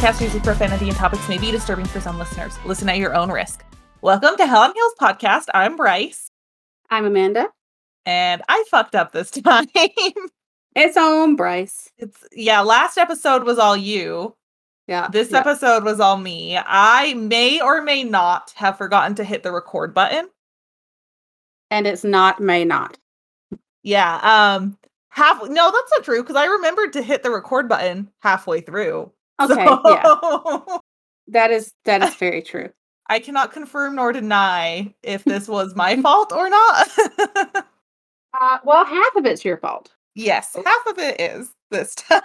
podcast uses profanity and topics may be disturbing for some listeners. Listen at your own risk. Welcome to Hell on Heels podcast. I'm Bryce, I'm Amanda. and I fucked up this time. It's on Bryce. it's yeah, last episode was all you. Yeah. This yeah. episode was all me. I may or may not have forgotten to hit the record button. And it's not may not. Yeah, um half no, that's not true because I remembered to hit the record button halfway through. Okay. Yeah. That is that is very true. I cannot confirm nor deny if this was my fault or not. Uh, well, half of it's your fault. yes, half of it is this time.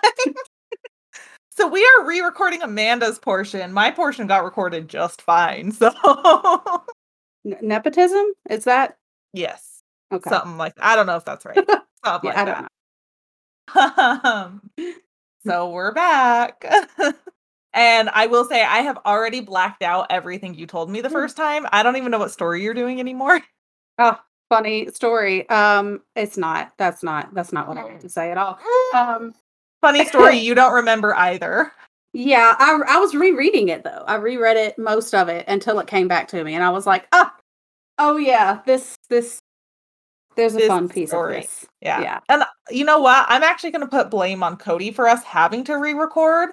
so we are re-recording Amanda's portion. My portion got recorded just fine. So N- nepotism? Is that yes, okay? something like I don't know if that's right. Something yeah, I like don't know. that. Um, so we're back. and I will say I have already blacked out everything you told me the Hmm. first time. I don't even know what story you're doing anymore. Oh, funny story. Um, it's not. That's not. That's not what I wanted to say at all. Um, Funny story, you don't remember either. yeah, I I was rereading it though. I reread it most of it until it came back to me, and I was like, ah, oh yeah, this this. There's a fun piece story. of this. Yeah. Yeah. And you know what? I'm actually going to put blame on Cody for us having to re record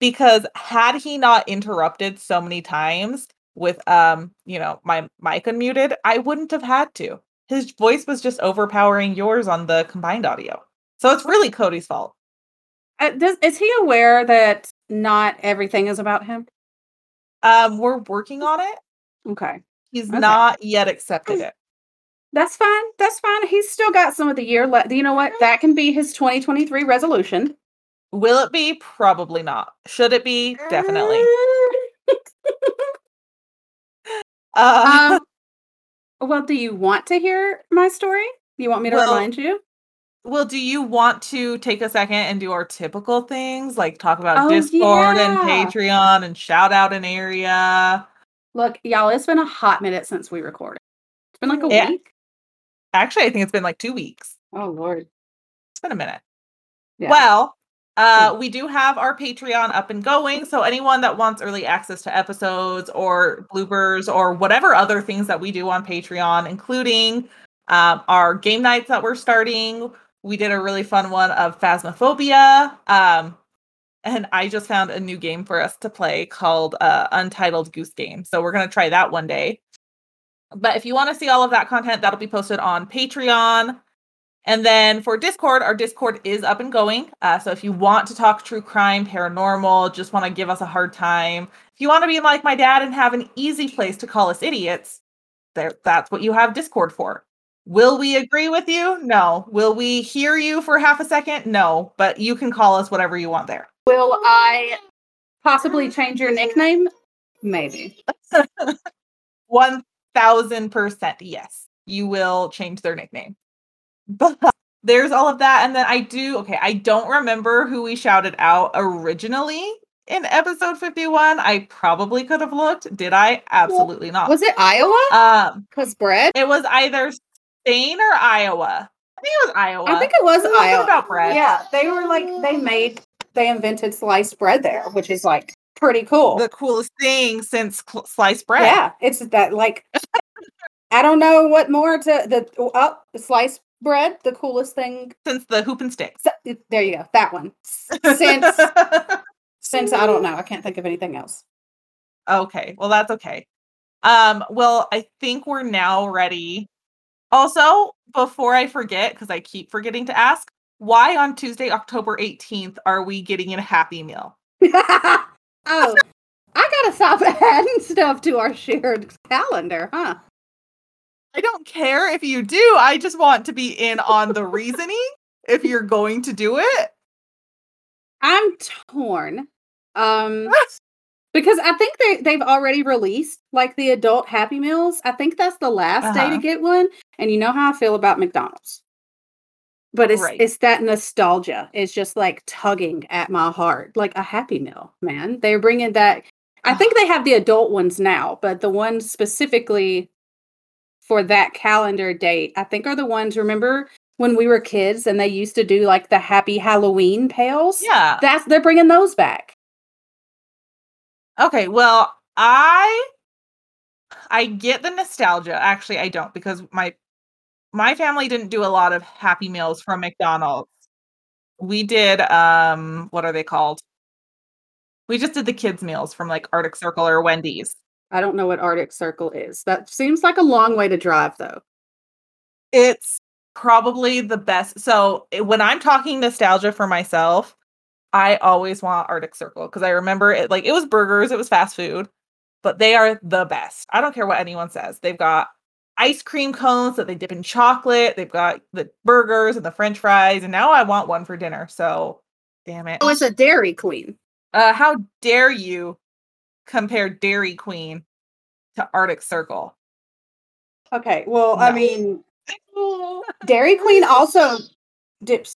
because had he not interrupted so many times with, um, you know, my mic unmuted, I wouldn't have had to. His voice was just overpowering yours on the combined audio. So it's really Cody's fault. Uh, does, is he aware that not everything is about him? Um, we're working on it. Okay. He's Okay. not yet accepted it. That's fine. That's fine. He's still got some of the year left. You know what? That can be his 2023 resolution. Will it be? Probably not. Should it be? Definitely. Uh, um, well, do you want to hear my story? You want me to Well, remind you? Well, do you want to take a second and do our typical things like talk about Oh, Discord and. Patreon and shout out an area? Look, y'all, it's been a hot minute since we recorded. It's been like a Yeah. week. Actually, I think it's been like two weeks. Oh Lord. It's been a minute. Yeah. Well, uh, we do have our Patreon up and going. So anyone that wants early access to episodes or bloopers or whatever other things that we do on Patreon, including um, our game nights that we're starting. We did a really fun one of Phasmophobia. Um, and I just found a new game for us to play called uh, Untitled Goose Game. So we're going to try that one day. But if you want to see all of that content, that'll be posted on Patreon. And then for Discord, our Discord is up and going. Uh, so if you want to talk true crime, paranormal, just want to give us a hard time, if you want to be like my dad and have an easy place to call us idiots, there that's what you have Discord for. Will we agree with you? No. Will we hear you for half a second? No. But you can call us whatever you want there. Will I possibly change your nickname? Maybe. One thousand percent, yes. You will change their nickname. But there's all of that, and then I do. Okay, I don't remember who we shouted out originally in episode 51. I probably could have looked. Did I? Absolutely not. Was it Iowa? um, Because bread? it was either Spain or Iowa. I think it was Iowa. I think it was Iowa. about bread. Yeah, they were like they made they invented sliced bread there, which is like pretty cool. the coolest thing since cl- sliced bread. Yeah, it's that like I don't know what more to the oh sliced bread, the coolest thing. Since the hoop and stick. S- There you go, that one. Since since I don't know, I can't think of anything else. Okay, well that's okay. Um, well, I think we're now ready. Also, before I forget, because I keep forgetting to ask, why on Tuesday, October 18th, are we getting a happy meal? oh, I gotta stop adding stuff to our shared calendar, huh? I don't care if you do. I just want to be in on the reasoning if you're going to do it. I'm torn. Um because I think they they've already released like the adult happy meals. I think that's the last day Uh-huh. to get one. And you know how I feel about McDonald's. But it's Right. it's that nostalgia. It's just like tugging at my heart. Like a happy meal, man. They're bringing that I ah. think they have the adult ones now, but the ones specifically for that calendar date, I think are the ones remember when we were kids and they used to do like the happy Halloween pails? Yeah. That's they're bringing those back. Okay, well, I I get the nostalgia. Actually, I don't because my my family didn't do a lot of Happy Meals from McDonald's. We did um what are they called? We just did the kids meals from like Arctic Circle or Wendy's. I don't know what Arctic Circle is. That seems like a long way to drive though. It's probably the best. So eh, when I'm talking nostalgia for myself, I always want Arctic Circle because I remember it like it was burgers, it was fast food, but they are the best. I don't care what anyone says. They've got ice cream cones that they dip in chocolate. They've got the burgers and the french fries, and now I want one for dinner. So, damn it. Oh, it's a Dairy Queen. Uh, how dare you compare Dairy Queen to Arctic Circle? Okay, well, I mean, Dairy Queen also dips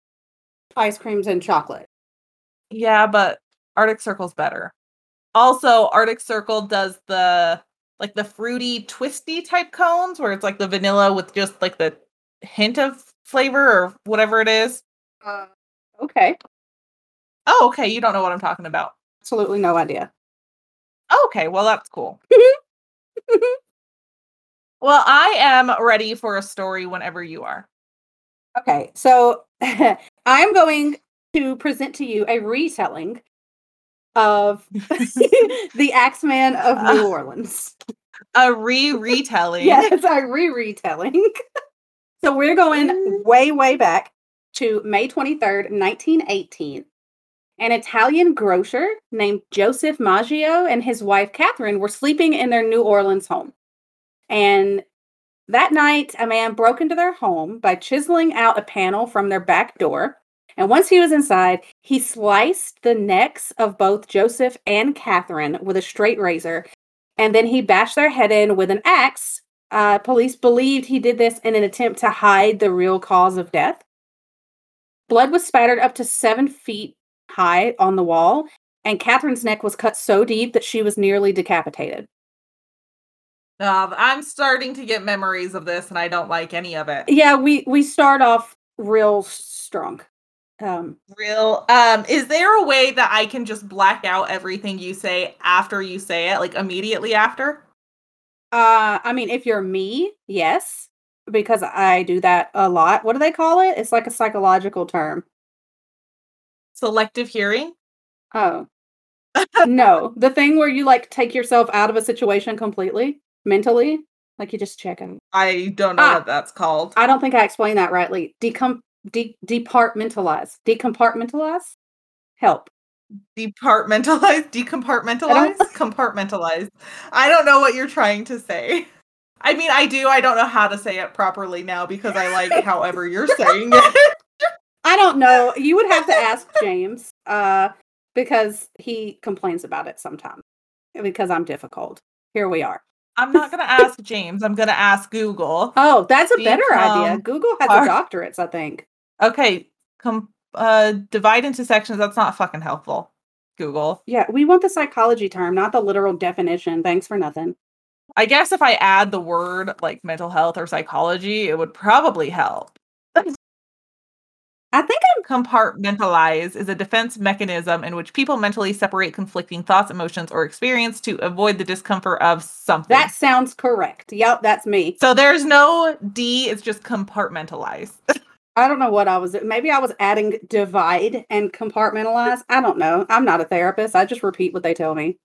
ice creams in chocolate. Yeah, but Arctic Circle's better. Also, Arctic Circle does the like the fruity twisty type cones where it's like the vanilla with just like the hint of flavor or whatever it is. Uh, okay, Oh, okay, you don't know what I'm talking about. absolutely no idea. Okay, well that's cool. well, I am ready for a story whenever you are. Okay, so I'm going to present to you a retelling of the Axeman of New uh, Orleans. A re-retelling. Yes, a re retelling. so we're going way, way back to May 23rd, 1918. An Italian grocer named Joseph Maggio and his wife Catherine were sleeping in their New Orleans home. And that night, a man broke into their home by chiseling out a panel from their back door. And once he was inside, he sliced the necks of both Joseph and Catherine with a straight razor and then he bashed their head in with an axe. Uh, police believed he did this in an attempt to hide the real cause of death. Blood was spattered up to seven feet high on the wall, and Catherine's neck was cut so deep that she was nearly decapitated. Uh, I'm starting to get memories of this and I don't like any of it. Yeah, we we start off real strong. Um, Real. Um, is there a way that I can just black out everything you say after you say it, like immediately after? uh, I mean, if you're me, yes, because I do that a lot. What do they call it? It's like a psychological term. Selective hearing? Oh. no, the thing where you like take yourself out of a situation completely mentally, like you just check in. I don't know Ah. what that's called. I don't think I explained that rightly. Decom de- departmentalize. Decompartmentalize? Help. Departmentalize, decompartmentalize, compartmentalize. I don't know what you're trying to say. I mean, I do. I don't know how to say it properly now because I like however you're saying it. I don't know. You would have to ask James, uh, because he complains about it sometimes. Because I'm difficult. Here we are. I'm not going to ask James. I'm going to ask Google. Oh, that's a better idea. Google has par- a doctorates, I think. Okay, com- uh, divide into sections. That's not fucking helpful. Google. Yeah, we want the psychology term, not the literal definition. Thanks for nothing. I guess if I add the word like mental health or psychology, it would probably help. I think Compartmentalize is a defense mechanism in which people mentally separate conflicting thoughts, emotions, or experience to avoid the discomfort of something. That sounds correct. Yep, that's me. so there's no D, it's just compartmentalize. I don't know what I was. Maybe I was adding divide and compartmentalize. I don't know. I'm not a therapist. I just repeat what they tell me.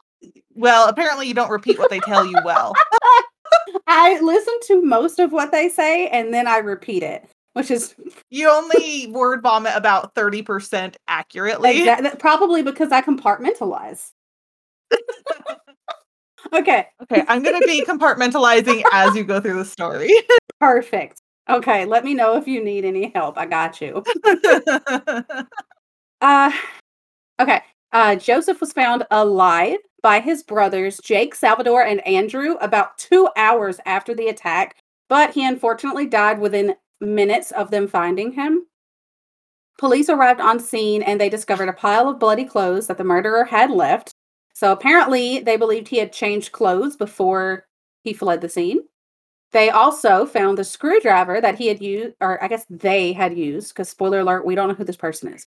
well, apparently you don't repeat what they tell you well. I listen to most of what they say and then I repeat it, which is You only word vomit about 30% accurately. exa- that- probably because I compartmentalize. okay, Okay, I'm going to be compartmentalizing as you go through the story. perfect. Okay, let me know if you need any help. I got you. Uh okay. Uh Joseph was found alive by his brothers Jake, Salvador, and Andrew about two hours after the attack, but he unfortunately died within minutes of them finding him. Police arrived on scene and they discovered a pile of bloody clothes that the murderer had left. So apparently they believed he had changed clothes before he fled the scene. They also found the screwdriver that he had used, or I guess they had used, because spoiler alert, we don't know who this person is.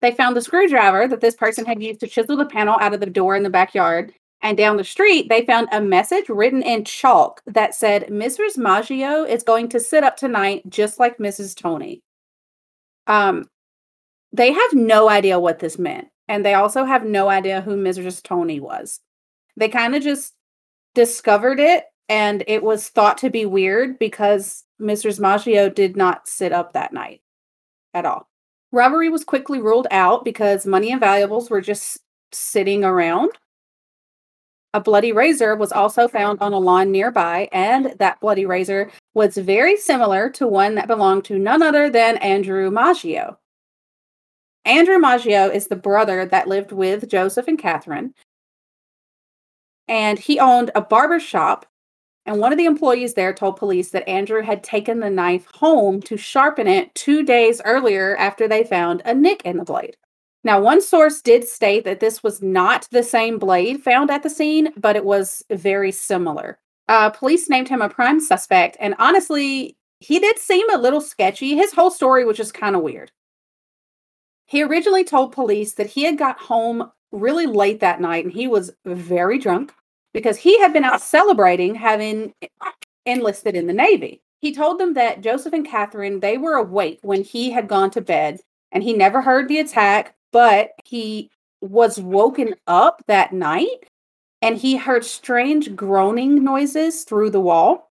They found the screwdriver that this person had used to chisel the panel out of the door in the backyard. And down the street, they found a message written in chalk that said, Mrs. Maggio is going to sit up tonight just like Mrs. Tony. Um, they have no idea what this meant. And they also have no idea who Mrs. Tony was. They kind of just discovered it and it was thought to be weird because Mrs. Maggio did not sit up that night at all. Robbery was quickly ruled out because money and valuables were just sitting around. A bloody razor was also found on a lawn nearby, and that bloody razor was very similar to one that belonged to none other than Andrew Maggio. Andrew Maggio is the brother that lived with Joseph and Catherine, and he owned a barber shop. And one of the employees there told police that Andrew had taken the knife home to sharpen it two days earlier after they found a nick in the blade. Now, one source did state that this was not the same blade found at the scene, but it was very similar. Uh, police named him a prime suspect, and honestly, he did seem a little sketchy. His whole story was just kind of weird. He originally told police that he had got home really late that night and he was very drunk because he had been out celebrating having enlisted in the Navy. He told them that Joseph and Catherine, they were awake when he had gone to bed and he never heard the attack, but he was woken up that night and he heard strange groaning noises through the wall.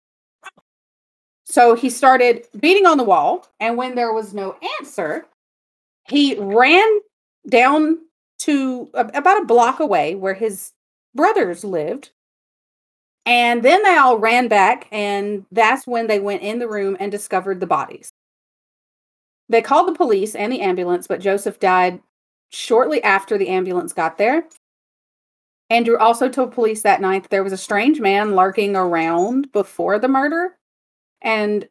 So he started beating on the wall, and when there was no answer, he ran down to about a block away where his brothers lived. And then they all ran back, and that's when they went in the room and discovered the bodies. They called the police and the ambulance, but Joseph died shortly after the ambulance got there. Andrew also told police that night that there was a strange man lurking around before the murder. And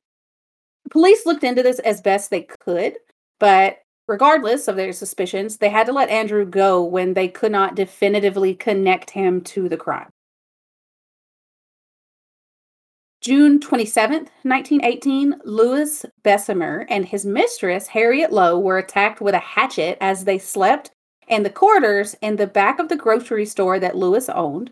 police looked into this as best they could, but regardless of their suspicions, they had to let Andrew go when they could not definitively connect him to the crime. June 27th, 1918, Louis Besumer and his mistress, Harriet Lowe, were attacked with a hatchet as they slept in the quarters in the back of the grocery store that Louis owned.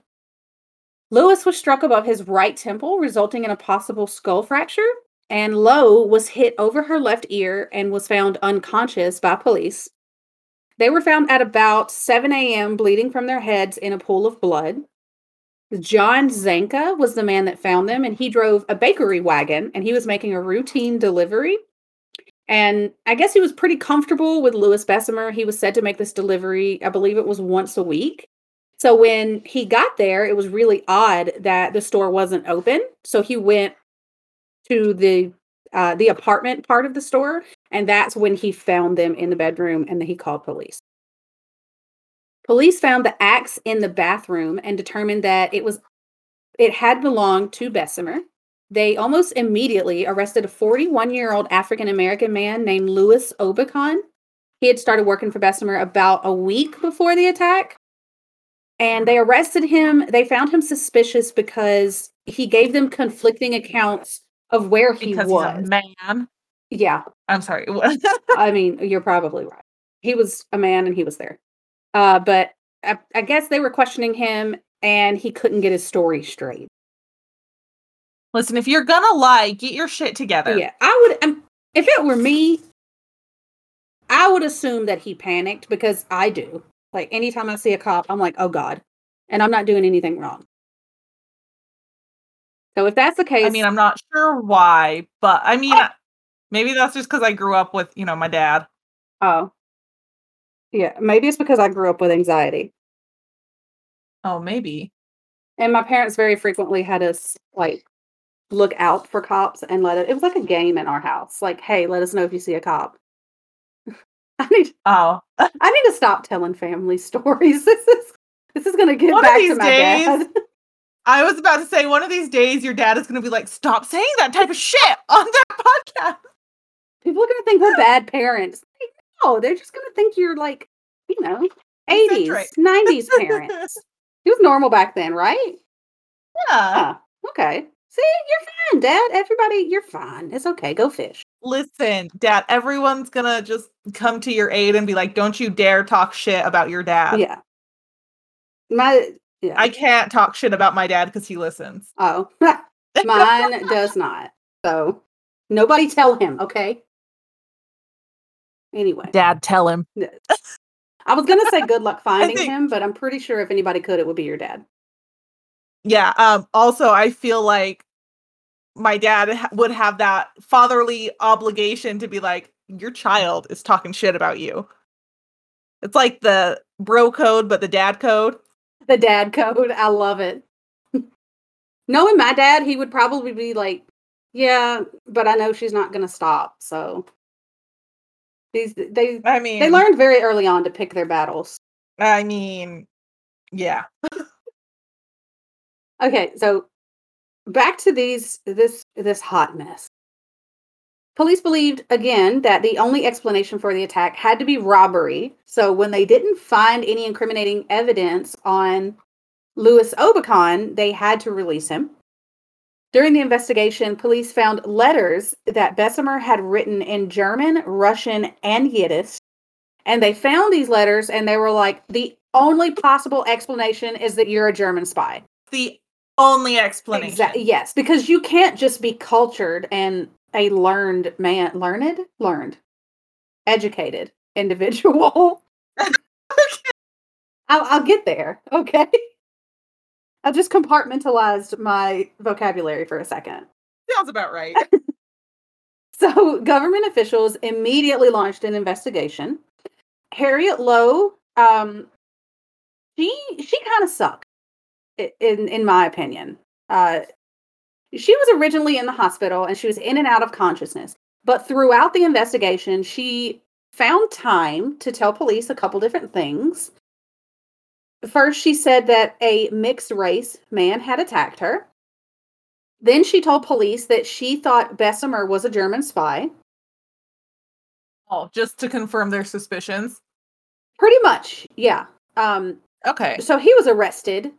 Louis was struck above his right temple, resulting in a possible skull fracture and Lowe was hit over her left ear and was found unconscious by police. They were found at about 7 a.m., bleeding from their heads in a pool of blood. John Zanca was the man that found them, and he drove a bakery wagon and he was making a routine delivery. And I guess he was pretty comfortable with Louis Besumer. He was said to make this delivery, I believe it was once a week. So when he got there, it was really odd that the store wasn't open. So he went to the uh, the apartment part of the store, and that's when he found them in the bedroom, and then he called police. Police found the axe in the bathroom and determined that it was it had belonged to Besumer. They almost immediately arrested a 41 year old African American man named Louis Obicon. He had started working for Besumer about a week before the attack. And they arrested him. They found him suspicious because he gave them conflicting accounts of where he because was. he's a man. Yeah, I'm sorry. I mean, you're probably right. He was a man and he was there. Uh, but I, I guess they were questioning him and he couldn't get his story straight. Listen, if you're gonna lie, get your shit together. Yeah, I would. Um, if it were me, I would assume that he panicked because I do. Like anytime I see a cop, I'm like, oh god, and I'm not doing anything wrong. So if that's the case, I mean, I'm not sure why, but I mean, Oh. maybe that's just because I grew up with, you know, my dad. oh, yeah, maybe it's because I grew up with anxiety, Oh, maybe. and my parents very frequently had us like look out for cops and let it. It was like a game in our house. Like, hey, let us know if you see a cop. I need. Oh, I need to stop telling family stories. This is this is gonna get One of back to these my days, dad. I was about to say one of these days your dad is going to be like, "Stop saying that type of shit on their podcast." People are gonna think we're bad parents. No, they're just gonna think you're like, you know, eighties, nineties parents. It was normal back then, right? Yeah. Okay. See, you're fine, Dad. Everybody, you're fine. It's okay. Go fish. listen, dad, everyone's gonna just come to your aid and be like, don't you dare talk shit about your dad. Yeah. My yeah. I can't talk shit about my dad because he listens. oh, mine does not. So nobody tell him, okay? Anyway, Dad, tell him. I was gonna say good luck finding think- him, but I'm pretty sure if anybody could, it would be your dad. Yeah. Um, also, I feel like my dad ha- would have that fatherly obligation to be like, your child is talking shit about you. It's like the bro code, but the dad code. The dad code. I love it. Knowing my dad, he would probably be like, "Yeah, but I know she's not going to stop." So these they I mean, they learned very early on to pick their battles. I mean, yeah. Okay, so back to these this this hot mess. Police believed again that the only explanation for the attack had to be robbery. So when they didn't find any incriminating evidence on Louis Obicon, they had to release him. During the investigation, police found letters that Besumer had written in German, Russian, and Yiddish. And they found these letters and they were like, the only possible explanation is that you're a German spy. The only explanation. Exactly. Yes, because you can't just be cultured and a learned man, learned, learned, educated individual. I'll, I'll get there. Okay. I just compartmentalized my vocabulary for a second. Sounds about right. So, government officials immediately launched an investigation. Harriet Lowe, um, she she kind of sucked, in in my opinion. Uh, she was originally in the hospital and she was in and out of consciousness, but throughout the investigation, she found time to tell police a couple different things. First, she said that a mixed race man had attacked her. Then she told police that she thought Besumer was a German spy. oh, just to confirm their suspicions. Pretty much, yeah. Um, Okay. so he was arrested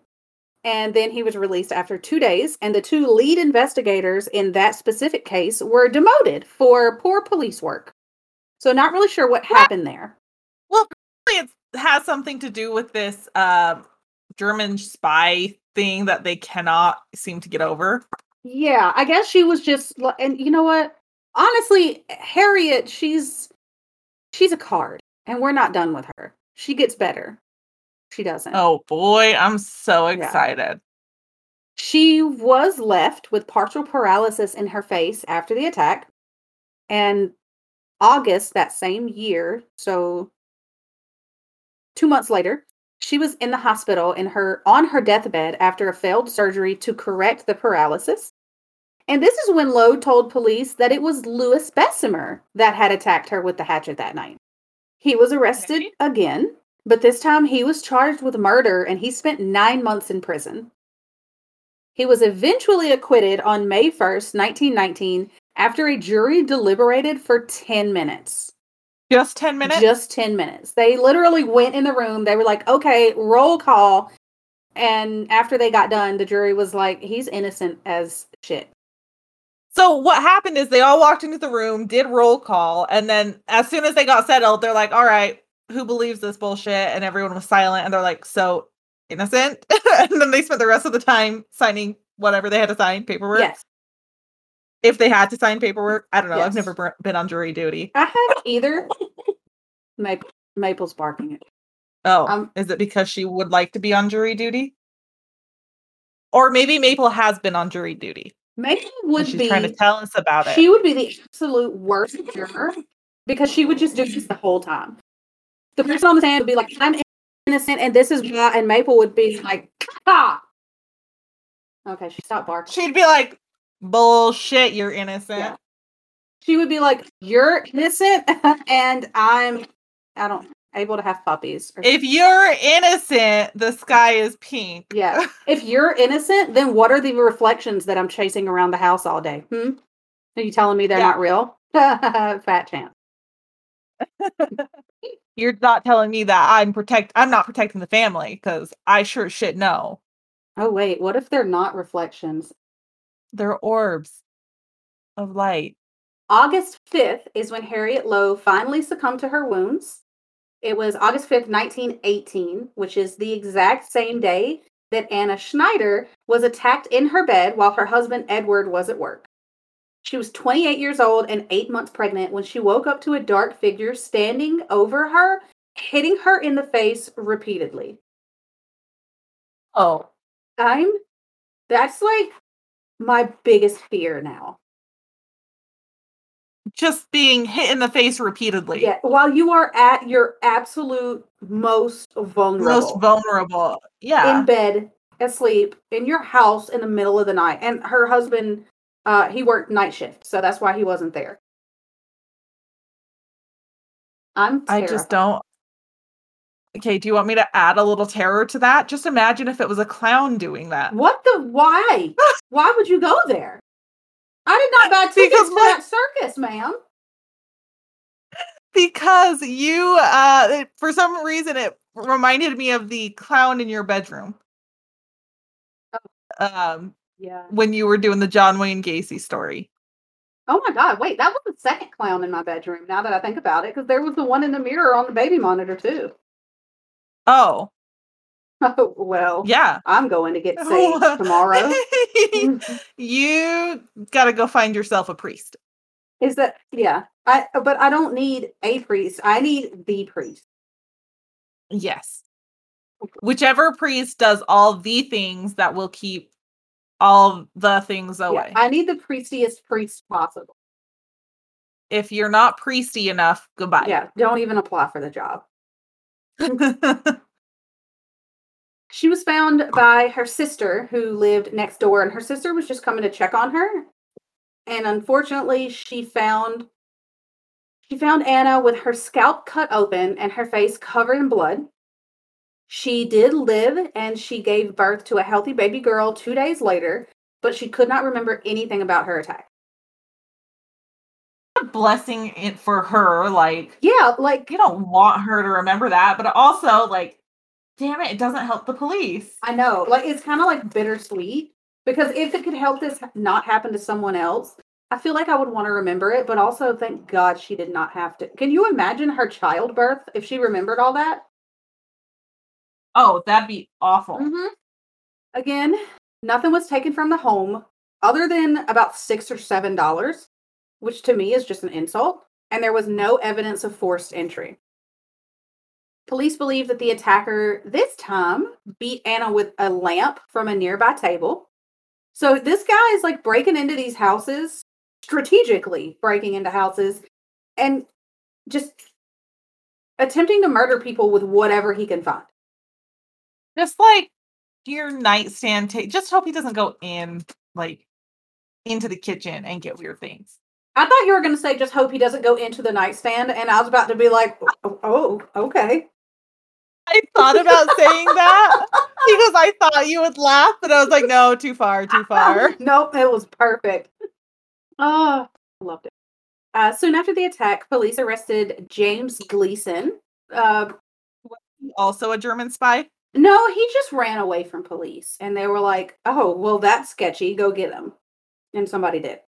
and then he was released after two days. And the two lead investigators in that specific case were demoted for poor police work. So, not really sure what happened there. it has something to do with this uh, German spy thing that they cannot seem to get over. Yeah, I guess she was just, and you know what? Honestly, Harriet, she's she's a card, and we're not done with her. She gets better. She doesn't. Oh boy, I'm so Yeah. excited. She was left with partial paralysis in her face after the attack. And August that same year, so two months later, she was in the hospital in her on her deathbed after a failed surgery to correct the paralysis. And this is when Lowe told police that it was Louis Besumer that had attacked her with the hatchet that night. He was arrested Okay. again, but this time he was charged with murder and he spent nine months in prison. He was eventually acquitted on May 1st, 1919, after a jury deliberated for 10 minutes. Just 10 minutes? Just 10 minutes. They literally went in the room. They were like, okay, roll call. And after they got done, the jury was like, he's innocent as shit. So what happened is they all walked into the room, did roll call, and then as soon as they got settled, they're like, "All right, who believes this bullshit?" And everyone was silent, and they're like, "So innocent?" and then they spent the rest of the time signing whatever they had to sign paperwork. Yes. If they had to sign paperwork, I don't know. Yes. I've never been on jury duty. I have either. Maple, Maple's barking it. Oh, Um, is it because she would like to be on jury duty? Or maybe Maple has been on jury duty. Maple would she's be. trying to tell us about it. She would be the absolute worst juror because she would just do this the whole time. The person on the stand would be like, I'm innocent and this is why, and Maple would be like, ah. Okay, she stopped barking. She'd be like, "Bullshit, you're innocent." Yeah. She would be like, You're innocent and I'm I don't able to have puppies. If you're innocent, the sky is pink. yeah. If you're innocent, then what are the reflections that I'm chasing around the house all day? Hmm? Are you telling me they're Yeah. not real? Fat chance. You're not telling me that I'm protect I'm not protecting the family because I sure shit know. Oh wait, what if they're not reflections? They're orbs of light. August 5th is when Harriet Lowe finally succumbed to her wounds. It was August 5th, 1918, which is the exact same day that Anna Schneider was attacked in her bed while her husband Edward was at work. She was 28 years old and eight months pregnant when she woke up to a dark figure standing over her, hitting her in the face repeatedly. Oh, I'm that's like my biggest fear now. just being hit in the face repeatedly. Yeah, while you are at your absolute most vulnerable, Most vulnerable. Yeah. in bed, asleep, in your house in the middle of the night, and her husband, uh, he worked night shift, so that's why he wasn't there. I'm. I just don't. Okay, do you want me to add a little terror to that? Just imagine if it was a clown doing that. What the? Why? why would you go there? I did not buy tickets Because to my- that circus, ma'am. Because you, uh, it- for some reason, it reminded me of the clown in your bedroom. Um, Yeah. when you were doing the John Wayne Gacy story. Oh my God! Wait, that was the second clown in my bedroom. Now that I think about it, because there was the one in the mirror on the baby monitor too. Oh, Oh well. yeah. I'm going to get saved tomorrow. you got to go find yourself a priest. Is that yeah? I but I don't need a priest. I need the priest. Yes. Whichever priest does all the things that will keep all the things Yeah, away. I need the priestiest priest possible. if you're not priesty enough, goodbye. Yeah, don't even apply for the job. She was found by her sister who lived next door, and her sister was just coming to check on her. And unfortunately, she found she found Anna with her scalp cut open and her face covered in blood. She did live and she gave birth to a healthy baby girl two days later, but she could not remember anything about her attack. Blessing it for her. Like Yeah, like you don't want her to remember that, but also like, damn it, it doesn't help the police. I know. Like it's kind of like bittersweet because if it could help this not happen to someone else, I feel like I would want to remember it, but also thank God she did not have to. Can you imagine her childbirth if she remembered all that? Oh, that'd be awful. Mm-hmm. Again, nothing was taken from the home other than about six or seven dollars, which to me is just an insult, and there was no evidence of forced entry. Police believe that the attacker this time beat Anna with a lamp from a nearby table. So this guy is like breaking into these houses, strategically breaking into houses, and just attempting to murder people with whatever he can find. Just like your nightstand ta- just hope he doesn't go in like into the kitchen and get weird things. I thought you were going to say just hope he doesn't go into the nightstand, and I was about to be like, oh, oh okay. I thought about saying that because I thought you would laugh, but I was like, no, too far, too far. nope, it was perfect. Oh, I loved it. Uh, soon after the attack, police arrested James Gleason. Uh, was he Also a German spy. no, he just ran away from police, and they were like, "Oh, well, that's sketchy. Go get him." And somebody did.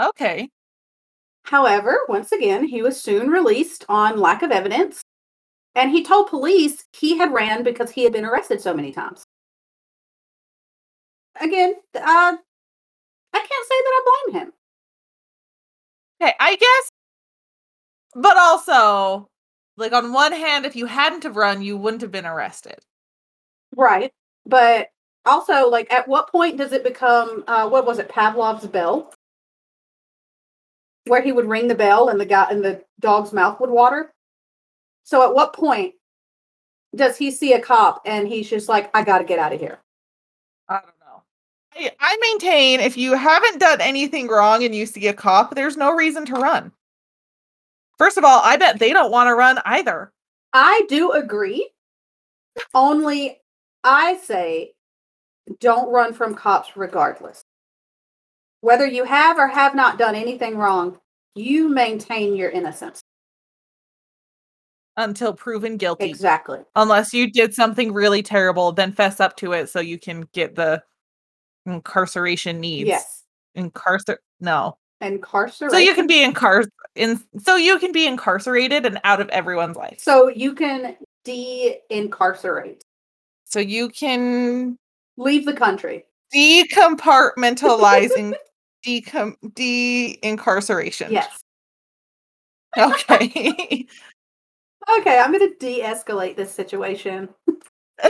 Okay. However, once again, he was soon released on lack of evidence, and he told police he had ran because he had been arrested so many times. Again, uh, I can't say that I blame him. Okay, I guess. But also, like on one hand, if you hadn't have run, you wouldn't have been arrested. Right. But also, like, at what point does it become, uh, what was it, Pavlov's bell? Where he would ring the bell and the guy and the dog's mouth would water. So at what point does he see a cop and he's just like, I gotta get out of here? I don't know. I, I maintain if you haven't done anything wrong and you see a cop, there's no reason to run. First of all, I bet they don't want to run either. I do agree. Only I say don't run from cops regardless. Whether you have or have not done anything wrong, you maintain your innocence. until proven guilty. Exactly. Unless you did something really terrible, then fess up to it so you can get the incarceration needs. Yes. Incarcer no. Incarcerated. So you can be incar- in so you can be incarcerated and out of everyone's life. So you can de-incarcerate. So you can Leave the country. decompartmentalizing decom de-incarceration. Yes. Okay. Okay, I'm going to de-escalate this situation.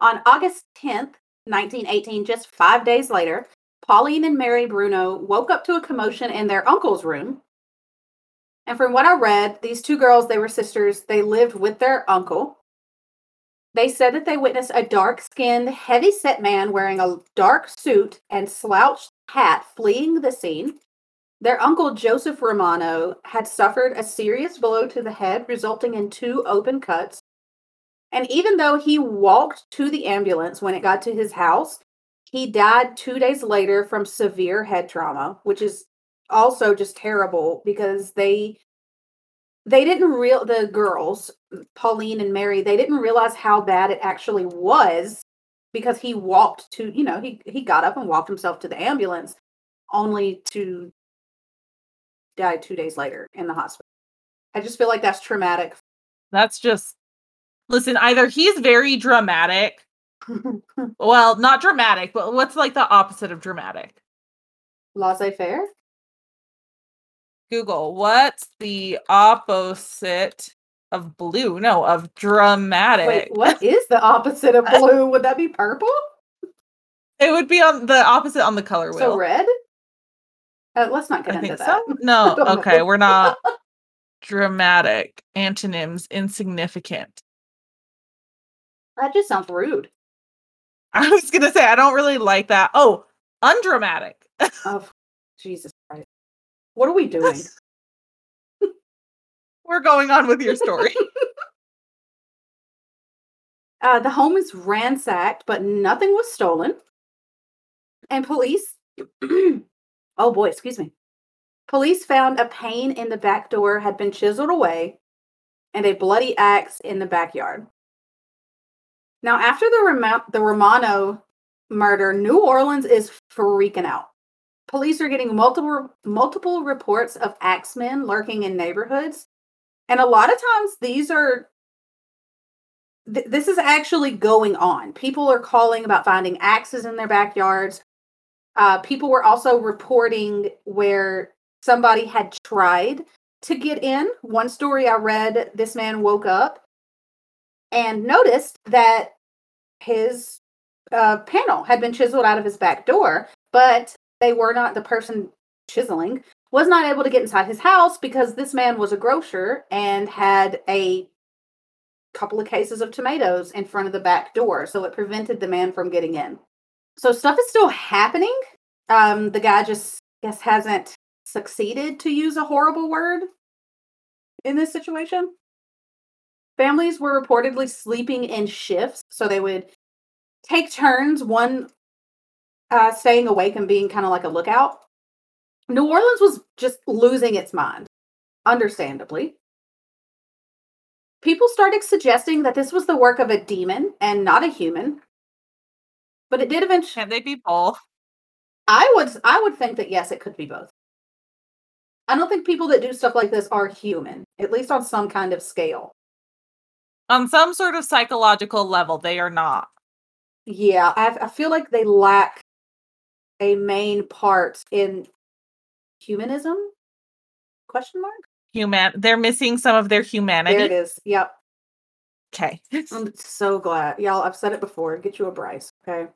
On August 10th, 1918, just five days later, Pauline and Mary Bruno woke up to a commotion in their uncle's room. And from what I read, these two girls, they were sisters, they lived with their uncle. They said that they witnessed a dark skinned, heavy set man wearing a dark suit and slouched hat fleeing the scene. Their uncle, Joseph Romano, had suffered a serious blow to the head, resulting in two open cuts. And even though he walked to the ambulance when it got to his house, he died two days later from severe head trauma, which is also just terrible because they they didn't real the girls pauline and mary they didn't realize how bad it actually was because he walked to you know he he got up and walked himself to the ambulance only to die two days later in the hospital i just feel like that's traumatic That's just listen, either he's very dramatic. Well, not dramatic, but what's like the opposite of dramatic? laissez-faire Google, what's the opposite of blue? No, of dramatic. wait what is the opposite of blue would that be purple It would be on the opposite on the color wheel. so red uh, let's not get I into that so. No, okay, know. we're not dramatic. Antonyms insignificant. that just sounds rude I was gonna say I don't really like that. Oh, undramatic. oh jesus what are we doing We're going on with your story. Uh, the home is ransacked, but nothing was stolen. And police, oh boy, excuse me. Police found a pane in the back door had been chiseled away and a bloody axe in the backyard. Now, after the, Roma- the Romano murder, New Orleans is freaking out. Police are getting multiple multiple reports of axemen lurking in neighborhoods, and a lot of times these are th- this is actually going on. People are calling about finding axes in their backyards. Uh, people were also reporting where somebody had tried to get in. One story I read this man woke up and noticed that his uh, panel had been chiseled out of his back door, but they were not the person chiseling was not able to get inside his house because this man was a grocer and had a couple of cases of tomatoes in front of the back door, so it prevented the man from getting in. So stuff is still happening. Um, the guy just guess hasn't succeeded to use a horrible word in this situation. Families were reportedly sleeping in shifts, so they would take turns, one uh, staying awake and being kind of like a lookout. New Orleans was just losing its mind, understandably people started suggesting that this was the work of a demon and not a human. But it did eventually. Can't they be both? I would. I would think that yes, it could be both. I don't think people that do stuff like this are human, at least on some kind of scale. On some sort of psychological level, they are not. Yeah, I, I feel like they lack a main part in humanism. Question mark. Human they're missing some of their humanity. There it is. Yep. Okay. I'm so glad, y'all. I've said it before. Get you a Bryce, okay?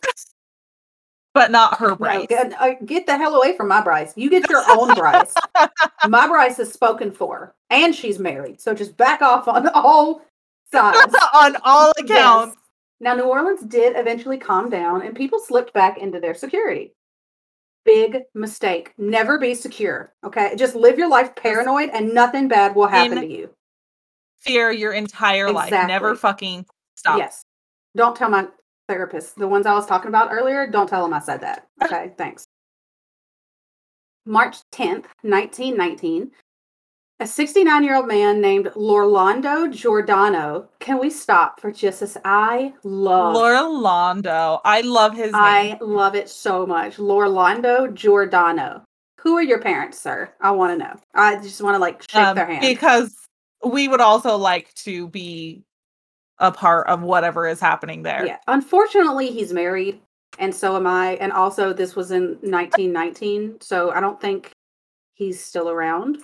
but not her No, Bryce. get, uh, get the hell away from my Bryce. You get your own Bryce. My Bryce is spoken for, and she's married. So just back off on all sides. On all Yes. accounts. Now, New Orleans did eventually calm down, and people slipped back into their security. Big mistake. Never be secure. Okay, just live your life paranoid, and nothing bad will happen In- to you. Fear your entire life. Never fucking stop. Yes. Don't tell my therapist, the ones I was talking about earlier, don't tell them I said that. Okay, thanks. March 10th, 1919, a 69 year old man named Lorlando Giordano. Can we stop for just this? I love Lorlando. I love his name. I love it so much. Lorlando Giordano. who are your parents, sir? I want to know. I just want to like shake Um, their hand. because we would also like to be a part of whatever is happening there. Yeah. Unfortunately, he's married, and so am I. And also, this was in 1919, so I don't think he's still around.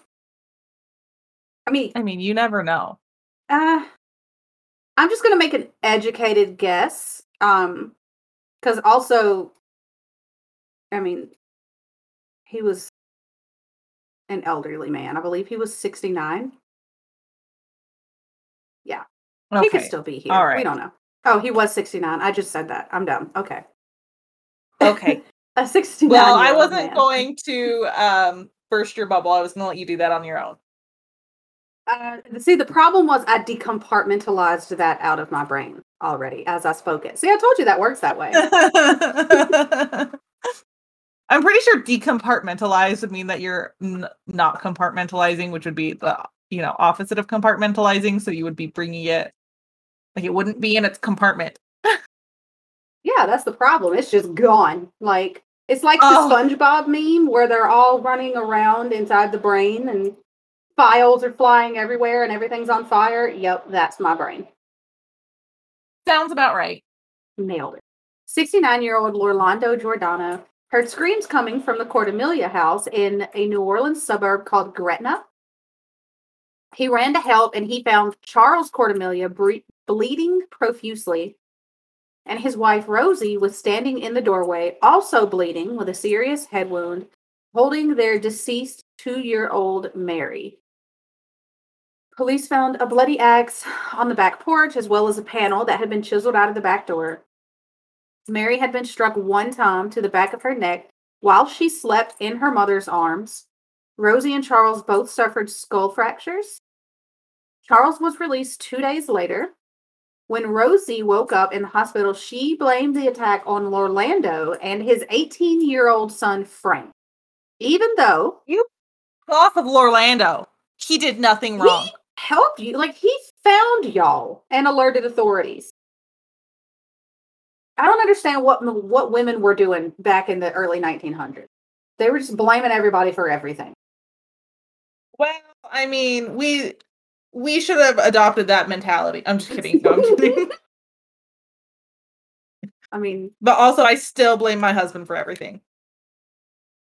I mean, I mean, you never know. uh, I'm just gonna make an educated guess. Um, because also, I mean, he was an elderly man. I believe he was 69. Yeah, He could still be here. All We don't know. Oh, he was 69. I just said that. I'm dumb. Okay. Okay. A 69. Well, I wasn't man. going to um burst your bubble. I was going to let you do that on your own. Uh, see, the problem was I decompartmentalized that out of my brain already as I spoke it. See, I told you that works that way. I'm pretty sure decompartmentalized would mean that you're n- not compartmentalizing, which would be the you know opposite of compartmentalizing. So you would be bringing it like it wouldn't be in its compartment. yeah, that's the problem. It's just gone. Like it's like Oh. the SpongeBob meme where they're all running around inside the brain and files are flying everywhere and everything's on fire. Yep, that's my brain. Sounds about right. Nailed it. 69 year old Lorlando Giordano heard screams coming from the Cortimiglia house in a New Orleans suburb called Gretna. He ran to help and he found Charles Cortimiglia bre- bleeding profusely. And his wife Rosie was standing in the doorway, also bleeding with a serious head wound, holding their deceased two year old Mary. Police found a bloody axe on the back porch as well as a panel that had been chiseled out of the back door. Mary had been struck one time to the back of her neck while she slept in her mother's arms. Rosie and Charles both suffered skull fractures. Charles was released two days later. When Rosie woke up in the hospital, she blamed the attack on Orlando and his 18 year old son, Frank. Even though You Off of Lorlando. He did nothing He- helped you. Like he found y'all and alerted authorities. I don't understand what what women were doing back in the early 1900s. They were just blaming everybody for everything. Well, I mean, we we should have adopted that mentality. I'm just kidding. No, I'm kidding. I mean, But also, I still blame my husband for everything.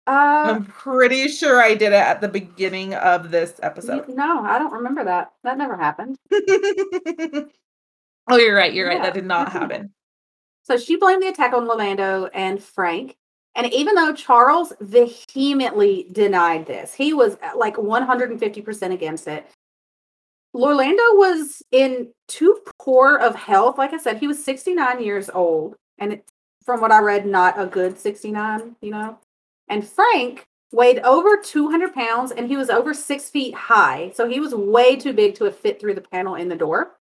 Uh, I'm pretty sure I did it at the beginning of this episode. no, I don't remember that. That never happened. oh, you're right. You're right. Yeah. That did not happen. So she blamed the attack on Orlando and Frank. And even though Charles vehemently denied this, he was uh, like 150% against it. Orlando was in too poor of health. Like I said, he was 69 years old. And it, from what I read, not a good 69, you know? And Frank weighed over 200 pounds and he was over six feet high. So he was way too big to have fit through the panel in the door.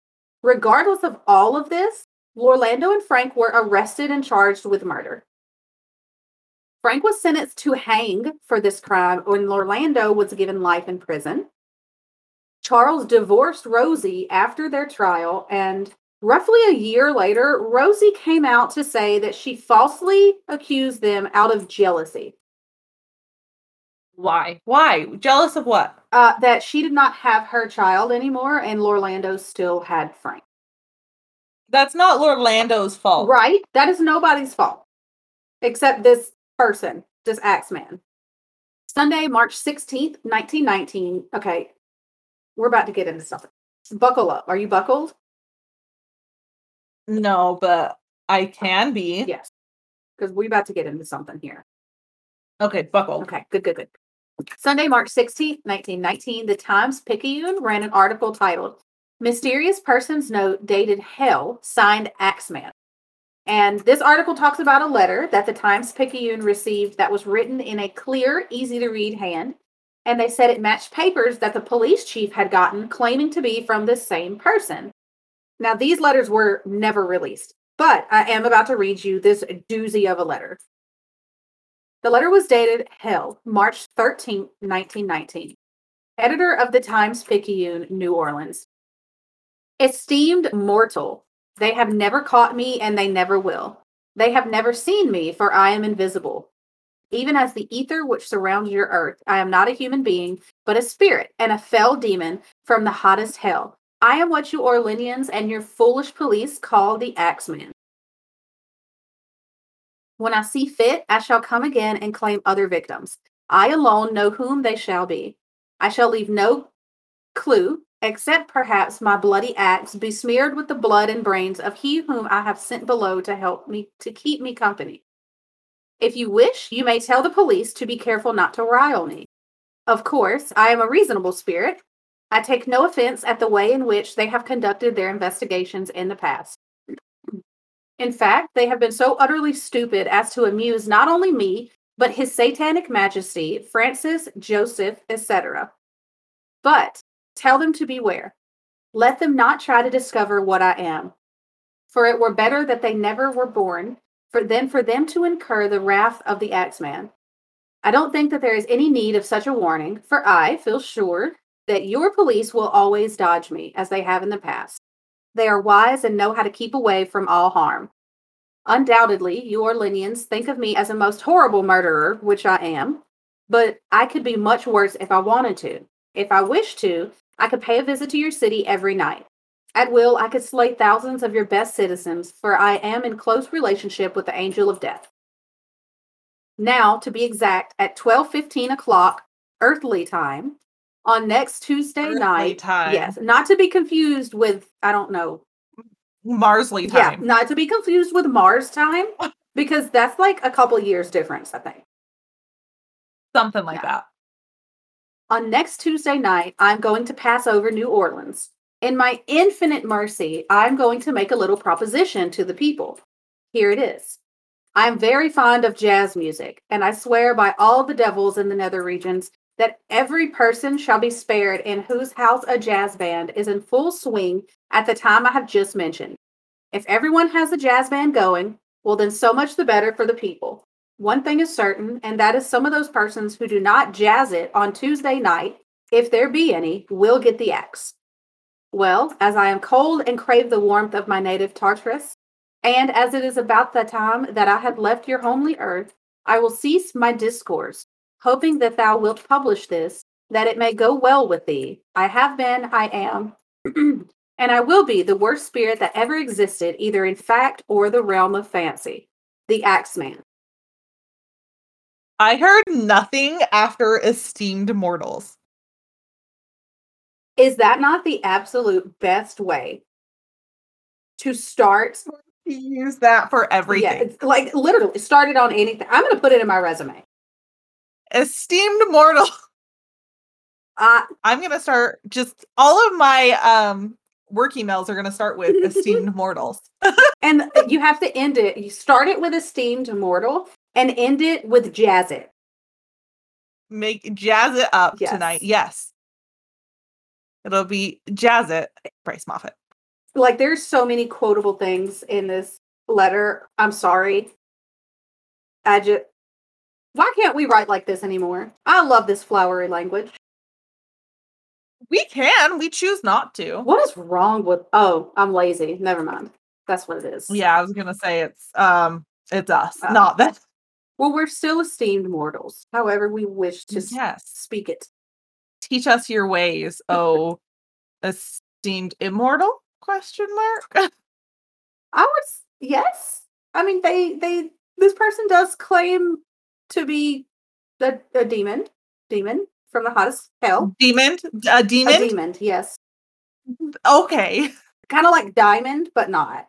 Regardless of all of this, Orlando and Frank were arrested and charged with murder. Frank was sentenced to hang for this crime when Orlando was given life in prison. Charles divorced Rosie after their trial, and roughly a year later, Rosie came out to say that she falsely accused them out of jealousy, Why? Why? Jealous of what? uh, that she did not have her child anymore, and Orlando still had Frank. That's not Lorlando's fault. Right? That is nobody's fault except this person, this Axeman. Sunday, March 16th, 1919. Okay, we're about to get into something. Buckle up. Are you buckled? No, but I can be. Yes. Because we're about to get into something here. Okay, buckled. Okay, good, good, good. Sunday, March 16, 1919, the Times Picayune ran an article titled Mysterious Person's Note Dated Hell, signed Axeman. And this article talks about a letter that the Times Picayune received that was written in a clear, easy to read hand. And they said it matched papers that the police chief had gotten claiming to be from the same person. Now, these letters were never released, but I am about to read you this doozy of a letter. The letter was dated Hell, March 13, 1919. Editor of the Times Picayune, New Orleans. Esteemed mortal, they have never caught me and they never will. They have never seen me, for I am invisible. even as the ether which surrounds your earth. I am not a human being, but a spirit and a fell demon from the hottest hell. I am what you Orleanians and your foolish police call the Axeman. When I see fit, I shall come again and claim other victims. I alone know whom they shall be. I shall leave no clue, except perhaps my bloody axe besmeared with the blood and brains of he whom I have sent below to help me to keep me company. If you wish, you may tell the police to be careful not to rile me. Of course, I am a reasonable spirit. I take no offense at the way in which they have conducted their investigations in the past. In fact, they have been so utterly stupid as to amuse not only me, but his satanic majesty, Francis, Joseph, etc. But tell them to beware. Let them not try to discover what I am. For it were better that they never were born, for than for them to incur the wrath of the axeman. I don't think that there is any need of such a warning, for I feel sure that your police will always dodge me, as they have in the past. They are wise and know how to keep away from all harm. Undoubtedly, you Orleanians think of me as a most horrible murderer, which I am, but I could be much worse if I wanted to. If I wished to, I could pay a visit to your city every night. At will, I could slay thousands of your best citizens, for I am in close relationship with the angel of death. Now, to be exact, at 12:15 o'clock earthly time on next Tuesday Earthly night. time. Yes, not to be confused with I don't know. Marsley time. Yeah, not to be confused with Mars time because that's like a couple years difference, I think. Something like Yeah. that. On next Tuesday night, I'm going to pass over New Orleans. In my infinite mercy, I'm going to make a little proposition to the people. Here it is. I'm very fond of jazz music, and I swear by all the devils in the nether regions that every person shall be spared in whose house a jazz band is in full swing at the time I have just mentioned. If everyone has a jazz band going, well, then so much the better for the people. One thing is certain, and that is some of those persons who do not jazz it on Tuesday night, if there be any, will get the axe. Well, as I am cold and crave the warmth of my native Tartarus, and as it is about the time that I have left your homely earth, I will cease my discourse, hoping that thou wilt publish this, that it may go well with thee. I have been, I am, and I will be the worst spirit that ever existed, either in fact or the realm of fancy. The Axeman. I heard nothing after esteemed mortals. Is that not the absolute best way to start? Use that for everything. it's like literally started on anything. I'm going to put it in my resume. Esteemed mortal. Uh, I'm gonna start just all of my um work emails are gonna start with esteemed mortals. and you have to end it. You start it with esteemed mortal and end it with jazz it. Make jazz it up Yes. tonight. Yes. It'll be jazz it, Bryce Moffat. Like there's so many quotable things in this letter. I'm sorry. I just why can't we write like this anymore? I love this flowery language. We can, we choose not to. What is wrong with oh, I'm lazy. Never mind. That's what it is. Yeah, I was gonna say it's um it's us, Oh. not that. Well, we're still esteemed mortals. However, we wish to Yes. speak it. Teach us your ways, oh esteemed immortal? Question mark. I would s- yes. I mean, they they this person does claim to be a, a demon, demon from the hottest hell. demon? A demon? A demon, yes, Okay. kind of like diamond, but not.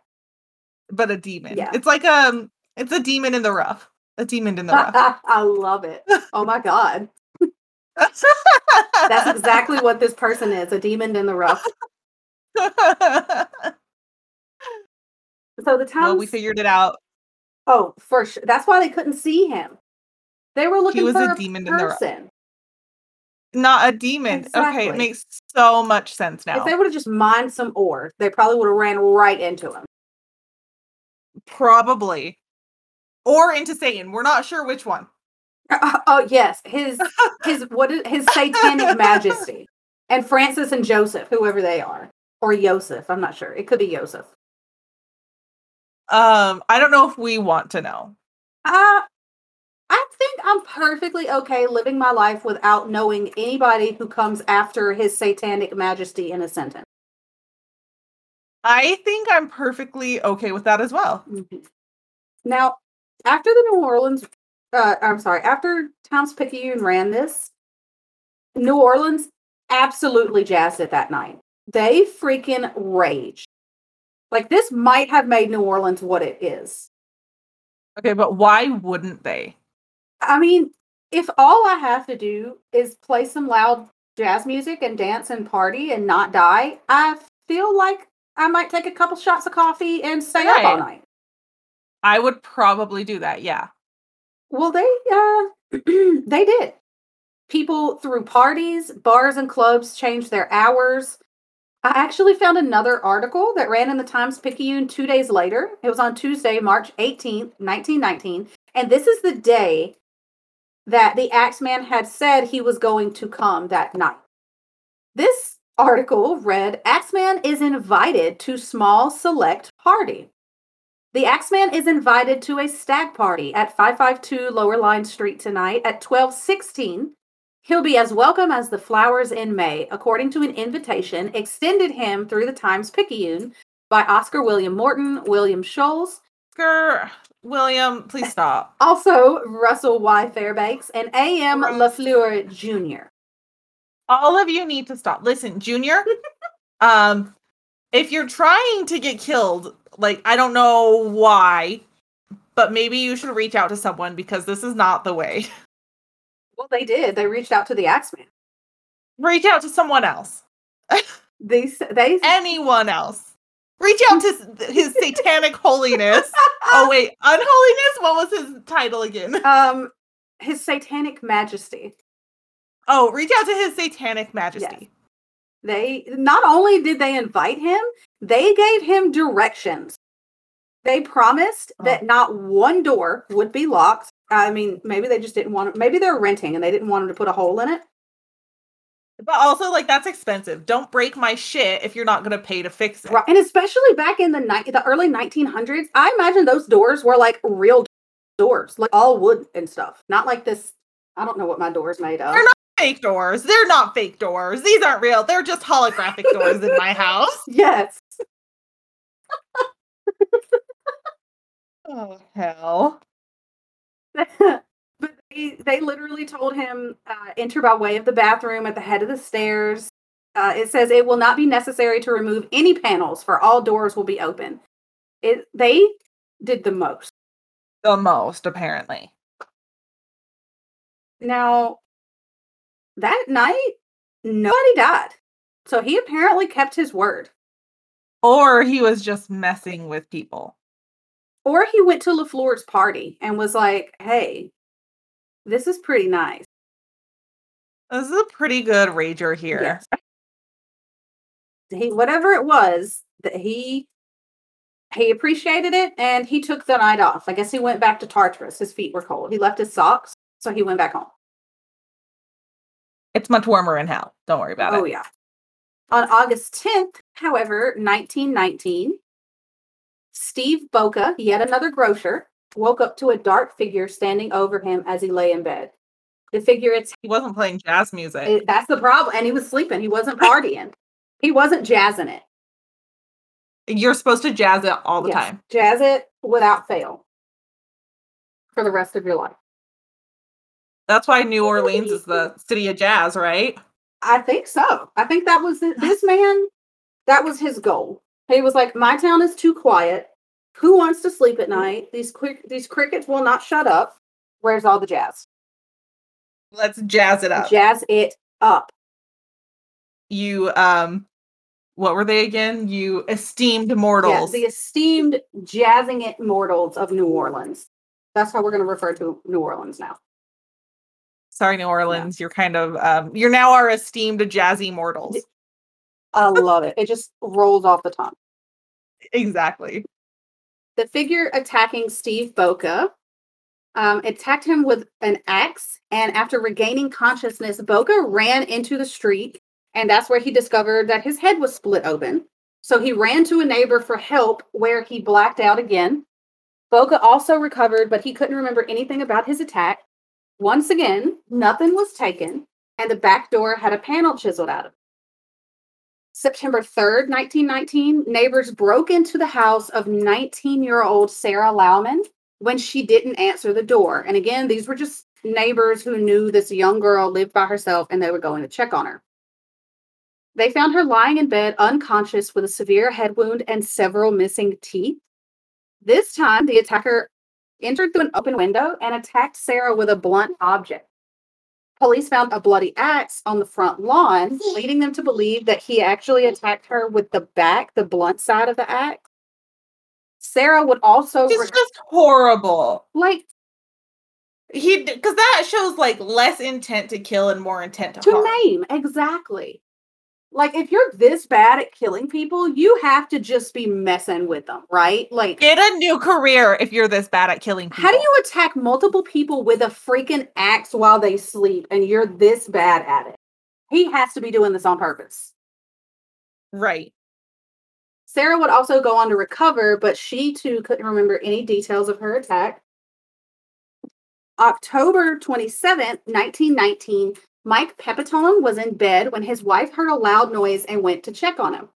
But a demon. Yeah. It's like um it's a demon in the rough. A demon in the rough. I love it. Oh my god, that's exactly what this person is—a demon in the rough. So the towns. well, we figured it out. oh, for sure. That's why they couldn't see him. They were looking he was for a a demon in their person. Not a demon. Okay, it makes so much sense now. If they would have just mined some ore, they probably would have ran right into him. Probably. Or into Satan. We're not sure which one. Uh, oh yes, his his what is his satanic majesty and Francis and Joseph, whoever they are, or Joseph. I'm not sure. It could be Joseph. Um, I don't know if we want to know. Uh think I'm perfectly okay living my life without knowing anybody who comes after his satanic majesty in a sentence. I think I'm perfectly okay with that as well. Mhm. Now, after the New Orleans, uh, I'm sorry, after Tom's Picayune ran this, New Orleans absolutely jazzed it that night. They freaking raged. Like this might have made New Orleans what it is. Okay, but why wouldn't they? I mean, if all I have to do is play some loud jazz music and dance and party and not die, I feel like I might take a couple shots of coffee and stay up all night. I would probably do that. Yeah. Well, they uh they did. People through parties, bars and clubs changed their hours. I actually found another article that ran in the Times Picayune 2 days later. It was on Tuesday, March 18th, 1919, and this is the day that the Axeman had said he was going to come that night. This article read Axeman is invited to small select party. The Axeman is invited to a stag party at 552 Lower Line Street tonight at 1216. He'll be as welcome as the flowers in May, according to an invitation extended him through the Times Picayune by Oscar William Morton, William Scholes, Oscar, William, please stop. also Russell Y. Fairbanks, and A.M. LaFleur Jr. All of you need to stop. Listen, Junior, um, if you're trying to get killed, like I don't know why, but maybe you should reach out to someone because this is not the way. Well, they did. They reached out to the Axeman. reach out to someone else. These they Anyone else. Reach out to his satanic holiness. Oh wait, unholiness? What was his title again? um his satanic majesty. Oh, reach out to his satanic majesty. They not only did they invite him, they gave him directions. They promised Oh. that not one door would be locked. I mean, maybe they just didn't want maybe they're renting and they didn't want him to put a hole in it. But also, like, that's expensive. Don't break my shit if you're not gonna pay to fix it. Right. And especially back in the ni- the early 1900s, I imagine those doors were like real doors, like all wood and stuff. Not like this I don't know what my door's made of. They're not Fake doors. They're not fake doors. These aren't real. They're just holographic doors in my house. Yes. Oh hell. they literally told him uh, enter by way of the bathroom at the head of the stairs. Uh, it says it will not be necessary to remove any panels, for all doors will be open. It they did the most. The most, apparently. Now, that night, nobody died, so he apparently kept his word. Or he was just messing with people. Or he went to LaFleur's party and was like, "Hey, this is pretty nice." This is a pretty good rager here. Yes. He whatever it was that he he appreciated it and he took the night off. I guess he went back to Tartarus. His feet were cold. He left his socks, so he went back home. It's much warmer in hell. Don't worry about Oh it. Oh yeah. On August 10th, however, 1919, Steve Boca, yet another grocer, woke up to a dark figure standing over him as he lay in bed. The figure it's He wasn't playing jazz music. it, that's the problem and he was sleeping. He wasn't partying. he wasn't jazzing it. You're supposed to jazz it all the Yes, time. Jazz it without fail for the rest of your life. That's why New Orleans is the city of jazz, right? I think so. I think that was it. this man. That was his goal. He was like, "My town is too quiet. Who wants to sleep at night? These quick, these crickets will not shut up. Where's all the jazz? Let's jazz it up. Jazz it up." you um what were they again? You esteemed Yeah, mortals. the esteemed jazzing it mortals of New Orleans. That's how we're going to refer to New Orleans now. Sorry, New Orleans. You're kind of um you're now our esteemed jazzy mortals. I love it. It just rolls off the tongue. Exactly. The figure attacking Steve Boca um, attacked him with an axe, and after regaining consciousness, Boca ran into the street, and that's where he discovered that his head was split open. So he ran to a neighbor for help, where he blacked out again. Boca also recovered, but he couldn't remember anything about his attack. Once again, nothing was taken, and the back door had a panel chiseled out of it. September 3rd, 1919, neighbors broke into the house of 19 year old Sarah Lauman when she didn't answer the door. And again, these were just neighbors who knew this young girl lived by herself and they were going to check on her. They found her lying in bed unconscious with a severe head wound and several missing teeth. This time, the attacker entered through an open window and attacked Sarah with a blunt object. Police found a bloody axe on the front lawn, leading them to believe that he actually attacked her with the back, the blunt side of the axe. Sarah would also It's just horrible. like He because that shows like less intent to kill and more intent to, to harm. name exactly. Like if you're this bad at killing people, you have to just be messing with them, right? Like Get a new career if you're this bad at killing people. How do you attack multiple people with a freaking axe while they sleep and you're this bad at it? He has to be doing this on purpose. Right. Sarah would also go on to recover, but she too couldn't remember any details of her attack. October 27th, 1919, Mike Pepitone was in bed when his wife heard a loud noise and went to check on him.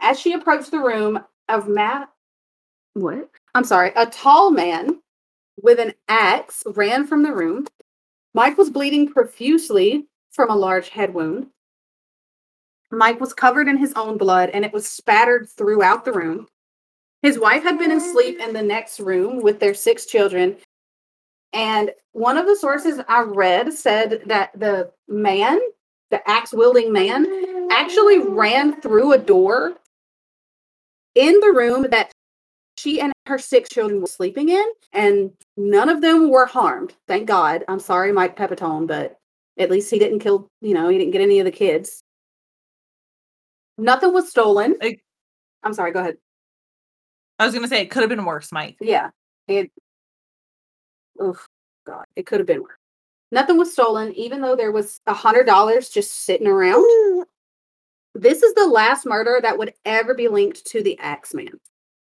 As she approached the room of Matt, what? I'm sorry, a tall man with an axe ran from the room. Mike was bleeding profusely from a large head wound. Mike was covered in his own blood and it was spattered throughout the room. His wife had been asleep in the next room with their six children. And one of the sources I read said that the man, the axe wielding man, actually ran through a door in the room that she and her six children were sleeping in, and none of them were harmed. Thank God. I'm sorry, Mike Pepitone, but at least he didn't kill, you know, he didn't get any of the kids. Nothing was stolen. Like- I'm sorry, go ahead. I was gonna say it could have been worse, Mike. Yeah. It Oof, God, it could have been worse. Nothing was stolen, even though there was a hundred dollars just sitting around. This is the last murder that would ever be linked to the Axeman.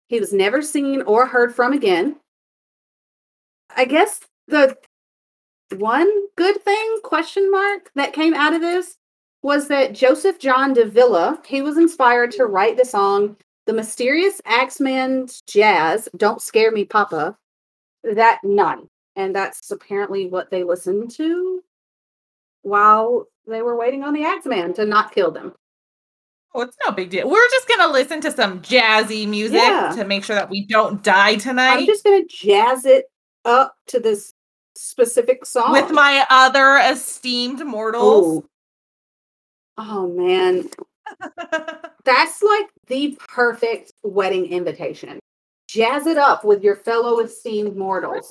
He was never seen or heard from again. I guess the one good thing, question mark, that came out of this was that Joseph John Davilla, he was inspired to write the song The Mysterious Axeman's Jazz, Don't Scare Me Papa, that night. And that's apparently what they listened to while they were waiting on the Axeman to not kill them. Oh, it's no big deal. We're just gonna listen to some jazzy music Yeah. to make sure that we don't die tonight I'm just gonna jazz it up to this specific song with my other esteemed mortals. Oh. Oh man, that's like the perfect wedding invitation. Jazz it up with your fellow esteemed mortals.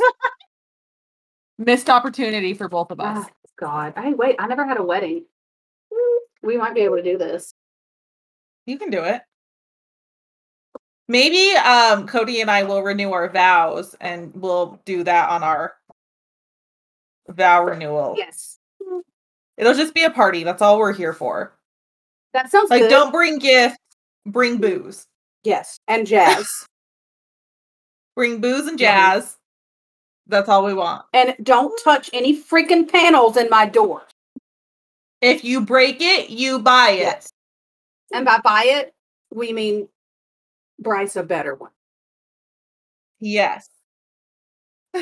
Missed opportunity for both of us. Ah, God, I wait. I never had a wedding. We might be able to do this. You can do it. Maybe um Cody and I will renew our vows and we'll do that on our vow renewal. Yes, It'll just be a party. That's all we're here for. that sounds Like good. don't bring gifts, bring booze. yes, and jazz, Bring booze and jazz. That's all we want. and don't touch any freaking panels in my door. If you break it, you buy it. Yes, and by buy it, we mean Bryce a better one. Yes.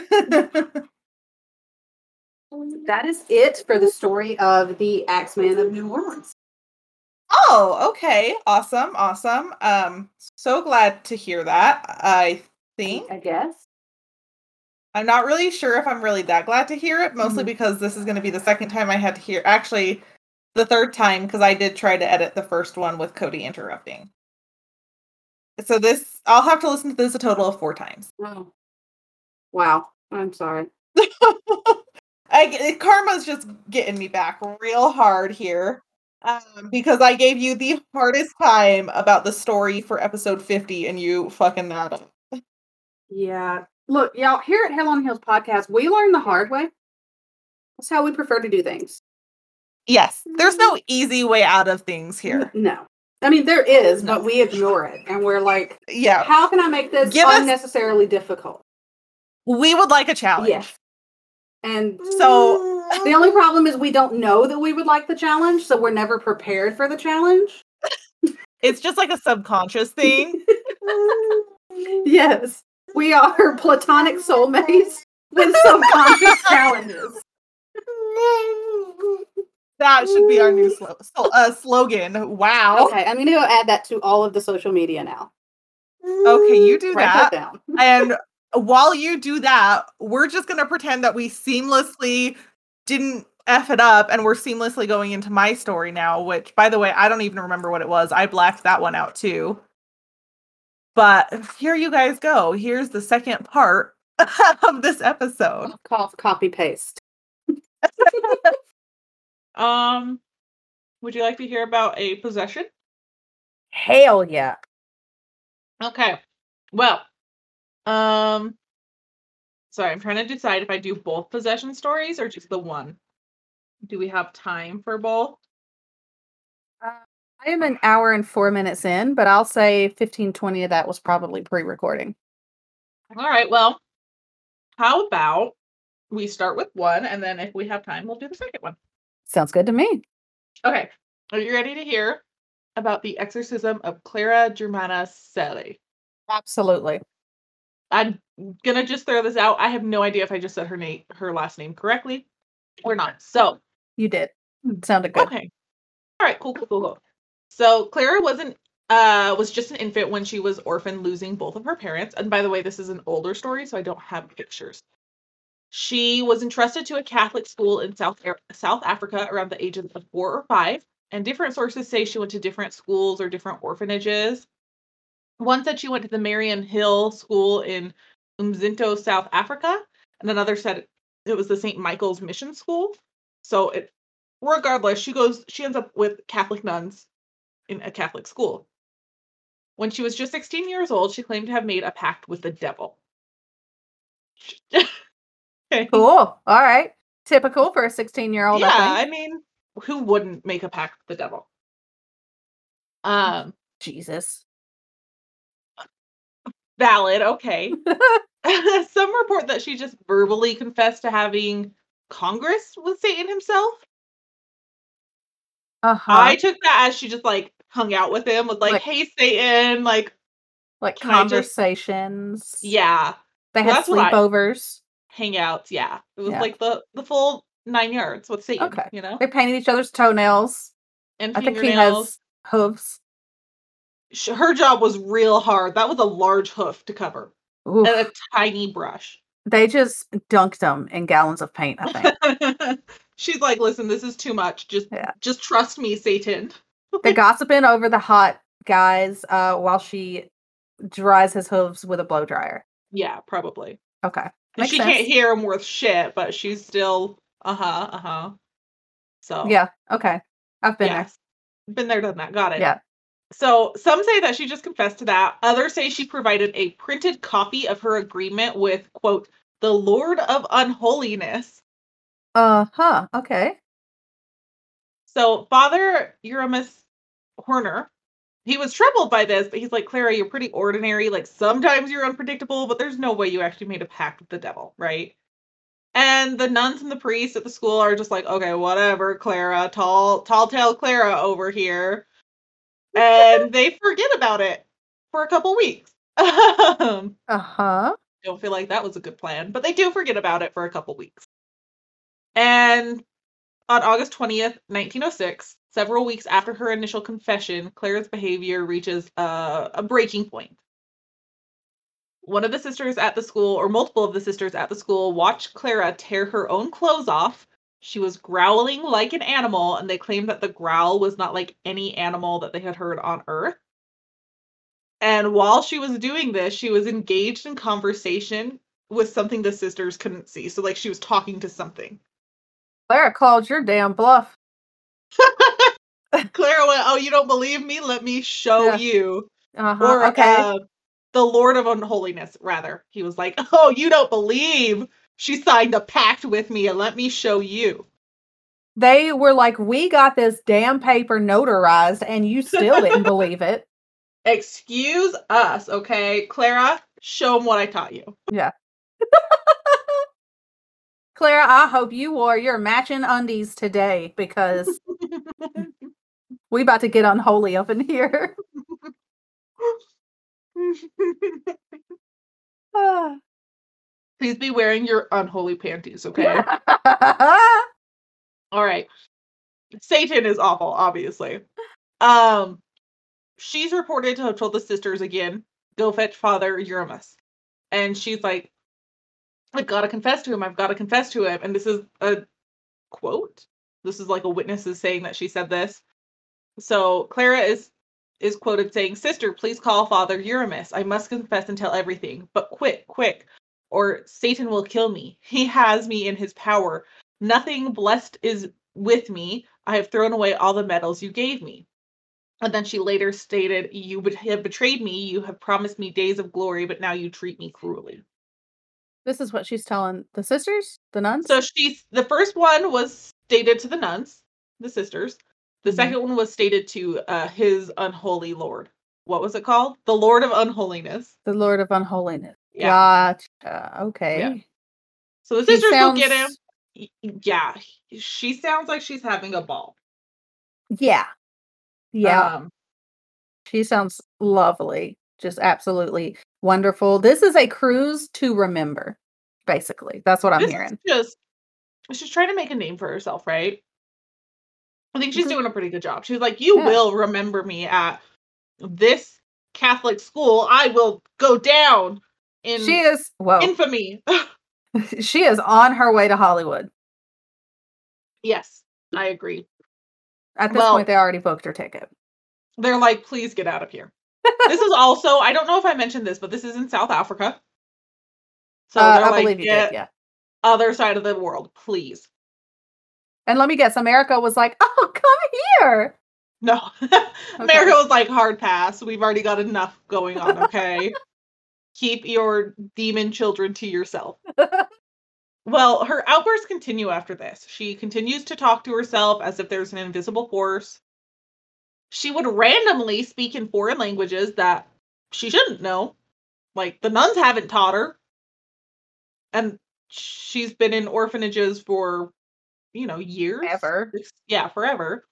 That is it for the story of the Axeman of New Orleans. oh, okay. Awesome. Awesome. Um so glad to hear that. I think I guess. I'm not really sure if I'm really that glad to hear it, mostly Mhm. because this is going to be the second time I had to hear actually the third time because I did try to edit the first one with Cody interrupting. So this I'll have to listen to this a total of 4 times. Oh. Wow. I'm sorry. I karma's just getting me back real hard here. Um, because I gave you the hardest time about the story for episode 50 and you fucking that up. Yeah. Look, y'all, here at Hell on Heels podcast, we learn the hard way. That's how we prefer to do things. Yes, there's no mm-hmm. easy way out of things here. No. I mean, there is, No. but we ignore it. And we're like, Yeah, how can I make this Give us- unnecessarily difficult? we would like a challenge. Yes. And So mm. the only problem is we don't know that we would like the challenge, so we're never prepared for the challenge. it's just like a subconscious thing. yes, we are platonic soulmates with subconscious challenges. That should be our new slo- so, uh, slogan. Wow. Okay, I'm gonna go add that to all of the social media now. Okay, you do Write that. that. And while you do that, we're just going to pretend that we seamlessly didn't F it up and we're seamlessly going into my story now, which, by the way, I don't even remember what it was. I blacked that one out too. But here you guys go. Here's the second part of this episode. Cough, copy, paste. Um, would you like to hear about a possession? Hell yeah. Okay. Well, um, sorry, I'm trying to decide if I do both possession stories or just the one. Do we have time for both? I am an hour and four minutes in, but I'll say 15, 20 of that was probably pre recording. All right. Well, how about we start with one, and then if we have time, we'll do the second one. Sounds good to me. Okay. Are you ready to hear about the exorcism of Clara Germana Cele? Absolutely. I'm gonna just throw this out. I have no idea if I just said her name, her last name correctly, or not. So You did. Sounded good. Okay. All right. Cool. Cool. Cool. Cool. So Clara wasn't uh was just an infant when she was orphaned, losing both of her parents. And by the way, this is an older story, so I don't have pictures. She was entrusted to a Catholic school in South South Africa around the age of four or five. And different sources say she went to different schools or different orphanages. One said she went to the Mariannhill School in Umzinto, South Africa, and another said it was the St. Michael's Mission School. So it regardless, she goes she ends up with Catholic nuns in a Catholic school. When she was just 16 years old, she claimed to have made a pact with the devil. okay. Cool. All right. Typical for a 16 year old. Yeah, I I mean, who wouldn't make a pact with the devil? Um. Jesus. valid, okay. Some report that she just verbally confessed to having Congress with Satan himself. Uh huh. I took that as she just like hung out with him with like, Like- hey Satan, like like I just- conversations. yeah, They Well, had that's what I- sleepovers. hangouts. Yeah, it was Yeah. like the the full nine yards with Satan. Okay. you know, They painted each other's toenails. and I think he has hooves. Her job was real hard. That was a large hoof to cover Oof. and a tiny brush. They just dunked them in gallons of paint, I think. She's like, listen, this is too much. Just Yeah. just trust me, Satan. They're gossiping over the hot guys uh, while she dries his hooves with a blow dryer. Yeah, probably. Okay. She sense. can't hear him worth shit, but she's still uh huh, uh huh. So Yeah. Okay. I've been yes. Been there, done that. Got it. Yeah. So some say that she just confessed to that. Others say she provided a printed copy of her agreement with quote the Lord of Unholiness. Uh huh. Okay. So Father Erasmus Horner, he was troubled by this, but he's like, Clara, you're pretty ordinary. Like sometimes you're unpredictable, but there's no way you actually made a pact with the devil, right? And the nuns and the priests at the school are just like, okay, whatever, Clara, tall, tall tale Clara over here. And they forget about it for a couple weeks. Um, Uh huh. don't feel like that was a good plan, but they do forget about it for a couple weeks. And on August 20th, 1906, several weeks after her initial confession, Clara's behavior reaches a, a breaking point. One of the sisters at the school, or multiple of the sisters at the school, watched Clara tear her own clothes off. She was growling like an animal, and they claimed that the growl was not like any animal that they had heard on Earth. And while she was doing this, she was engaged in conversation with something the sisters couldn't see. So, like, she was talking to something. Clara called your damn bluff. Clara went, Oh, you don't believe me? Let me show Yeah. you. Uh huh. Or, okay. uh, the Lord of Unholiness, rather. He was like, Oh, you don't believe? She signed a pact with me, and let me show you. they were like, "We got this damn paper notarized, and you still didn't believe it." Excuse us, okay? Clara, show him what I taught you. Clara, I hope you wore your matching undies today because we about to get unholy up in here. Please be wearing your unholy panties, okay? All right. Satan is awful, obviously. Um, she's reported to have told the sisters again, go fetch Father Erasmus. And she's like, I've got to confess to him. I've got to confess to him. And this is a quote. This is like a witness is saying that she said this. So Clara is is quoted saying, Sister, please call Father Erasmus. I must confess and tell everything. But quick, quick, or Satan will kill me. He has me in his power. Nothing blessed is with me. I have thrown away all the medals you gave me. And then she later stated, You have betrayed me. You have promised me days of glory, but now you treat me cruelly. This is what she's telling the sisters, the nuns. So she's the first one was stated to the nuns, the sisters. The Mhm. second one was stated to uh, his unholy lord. What was it called? The Lord of Unholiness. the Lord of Unholiness. Yeah. Gotcha. Okay. So the He sisters go get him. Yeah, she sounds like she's having a ball. Yeah. Yeah. Um, She sounds lovely. Just absolutely wonderful. This is a cruise to remember, basically. That's what I'm this hearing. just she's trying to make a name for herself, right? I think she's Mhm. doing a pretty good job. She's like, "You Yeah. will remember me at this Catholic school. I will go down in She is well, infamy." she is on her way to Hollywood. yes, I agree. At this Well- point, they already booked her ticket. They're like, "Please get out of here." This is also I don't know if I mentioned this, but this is in South Africa. So Uh, I like, believe you did, yeah. other side of the world, please." And let me guess, America was like, "Oh, come here." No. America was like hard pass. We've already got enough going on, okay? Keep your demon children to yourself. Well, her outbursts continue after this. She continues to talk to herself as if there's an invisible force. She would randomly speak in foreign languages that she shouldn't know. Like the nuns haven't taught her. And she's been in orphanages for, you know, years. Ever. Yeah, forever.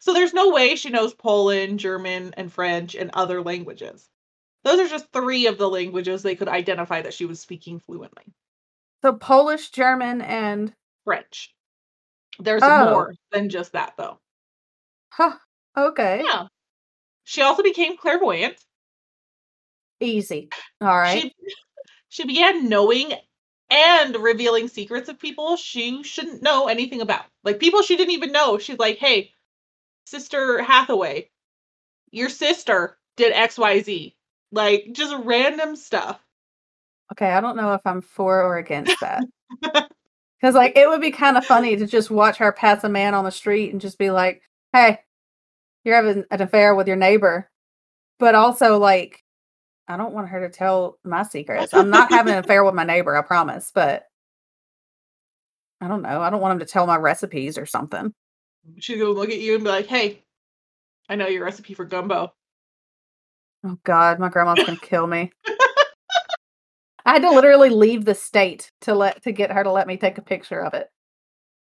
So there's no way she knows Poland, German, and French and other languages. Those are just three of the languages they could identify that she was speaking fluently. So Polish, German, and French. There's Oh. more than just that, though. huh. Okay. Yeah. She also became clairvoyant. Easy. All right. She she began knowing and revealing secrets of people she shouldn't know anything about. Like people she didn't even know. She's like, "Hey, Sister Hathaway, your sister did XYZ." Like just random stuff. Okay, I don't know if I'm for or against that. Because like it would be kind of funny to just watch her pass a man on the street and just be like, "Hey, you're having an affair with your neighbor," but also like, I don't want her to tell my secrets. I'm not having an affair with my neighbor, I promise. But I don't know. I don't want him to tell my recipes or something. She's gonna look at you and be like, "Hey, I know your recipe for gumbo." Oh God, my grandma's gonna kill me. I had to literally leave the state to let to get her to let me take a picture of it.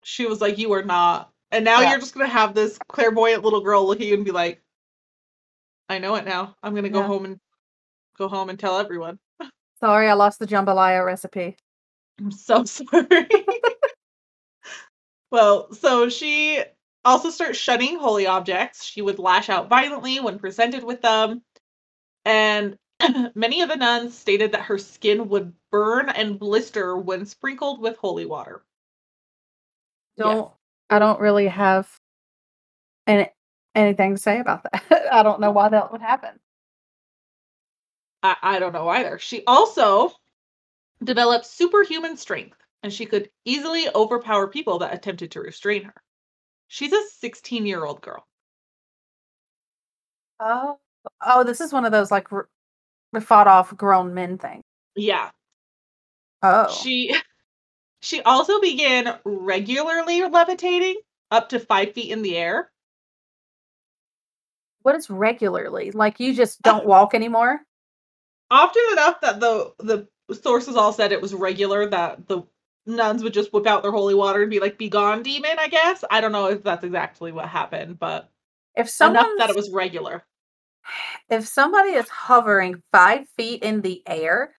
She was like, "You are not." And now Yeah. you're just gonna have this clairvoyant little girl look at you and be like, "I know it now. I'm gonna go Yeah. home and go home and tell everyone." Sorry, I lost the jambalaya recipe. I'm so sorry. well, so she also starts shunning holy objects. She would lash out violently when presented with them. And many of the nuns stated that her skin would burn and blister when sprinkled with holy water. Don't yes. I don't really have any anything to say about that. I don't know why that would happen. I, I don't know either. She also developed superhuman strength, and she could easily overpower people that attempted to restrain her. She's a 16 year old girl. Oh, oh, this is one of those like r- fought off grown men thing. Yeah. Oh, She she also began regularly levitating up to five feet in the air. what is regularly? Like you just uh, don't walk anymore? Often enough that the the sources all said it was regular that the nuns would just whip out their holy water and be like, "Be gone, demon." I guess I don't know if that's exactly what happened, but If enough that it was regular. if somebody is hovering five feet in the air,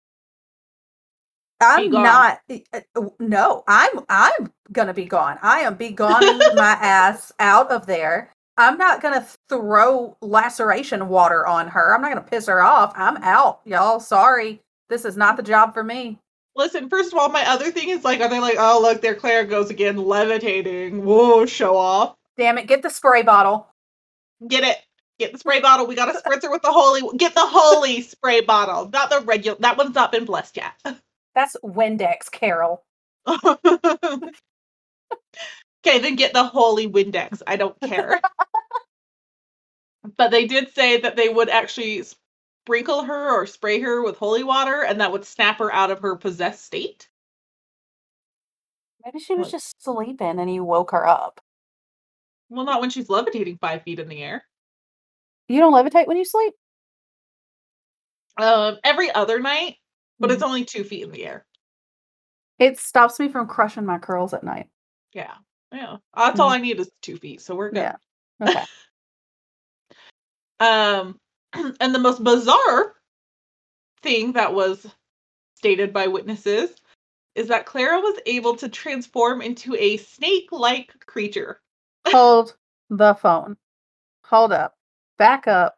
I'm not. uh, uh, No, I'm I'm gonna be gone. I am be gone my ass out of there. I'm not gonna throw laceration water on her. I'm not gonna piss her off. I'm out, y'all. Sorry, this is not the job for me. Listen, first of all, my other thing is like, are they like, oh look, there Claire goes again, levitating. Whoa, show off. Damn it! Get the spray bottle. Get it. Get the spray bottle. We got a spritzer with the holy. Get the holy spray bottle, not the regular. That one's not been blessed yet. That's Windex, Carol. okay, then get the holy Windex. I don't care. but they did say that they would actually sprinkle her or spray her with holy water, and that would snap her out of her possessed state. Maybe she was just sleeping and you woke her up. Well, not when she's levitating five feet in the air. You don't levitate when you sleep? Um, every other night, but it's only two feet in the air. It stops me from crushing my curls at night. Yeah, yeah. That's all I need is two feet, so we're good. Yeah. Okay. Um, and the most bizarre thing that was stated by witnesses is that Clara was able to transform into a snake-like creature. Hold the phone. Hold up. Back up.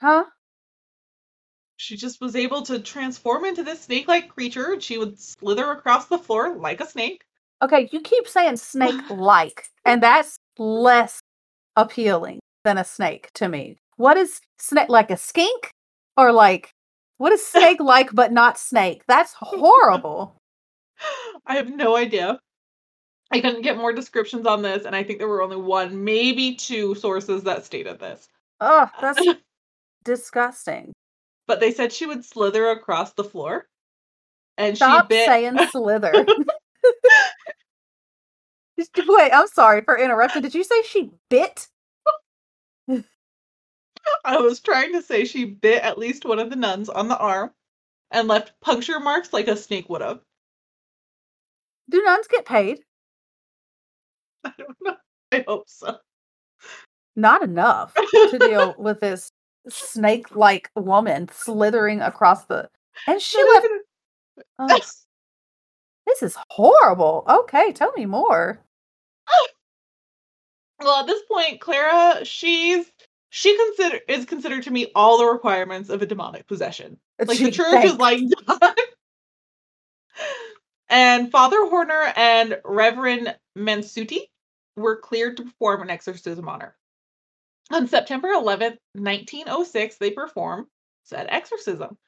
Huh? She just was able to transform into this snake-like creature. and She would slither across the floor like a snake. Okay, you keep saying snake like, and that's less appealing than a snake to me. What is snake like a skink? Or like what is snake like but not snake? That's horrible. I have no idea. I couldn't get more descriptions on this, and I think there were only one, maybe two sources that stated this. Oh, that's disgusting. But they said she would slither across the floor. And Stop she bit saying slither. Wait, I'm sorry for interrupting. Did you say she bit? I was trying to say she bit at least one of the nuns on the arm and left puncture marks like a snake would have. Do nuns get paid? I don't know. I hope so. Not enough to deal with this snake like woman slithering across the. And she left. Oh, this is horrible. Okay, tell me more. well, at this point, Clara, she's she consider is considered to meet all the requirements of a demonic possession. Like the She church is like done. and Father Horner and Reverend Mansuti were cleared to perform an exorcism on her. On September 11th, 1906, they performed said exorcism.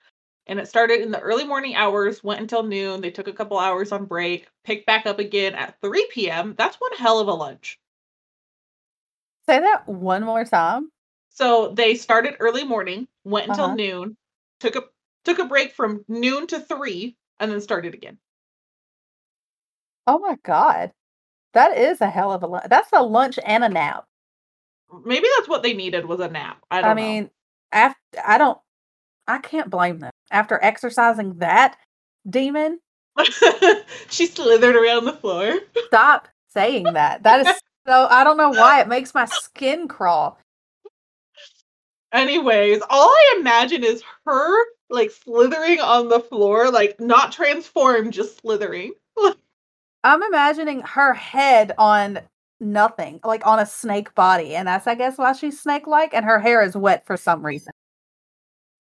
And it started in the early morning hours, went until noon. They took a couple hours on break, picked back up again at 3 p.m. That's one hell of a lunch. Say that one more time. So they started early morning, went until Uh-huh. noon, took a took a break from noon to 3, and then started again. Oh my god, that is a hell of a lunch. That's a lunch and a nap. Maybe that's what they needed was a nap. I don't I mean, after I don't, I can't blame them. After exercising that demon, she slithered around the floor. stop saying that. That is so. I don't know why it makes my skin crawl. Anyways, all I imagine is her like slithering on the floor, like not transformed, just slithering. I'm imagining her head on nothing, like on a snake body, and that's I guess why she's snake-like, and her hair is wet for some reason.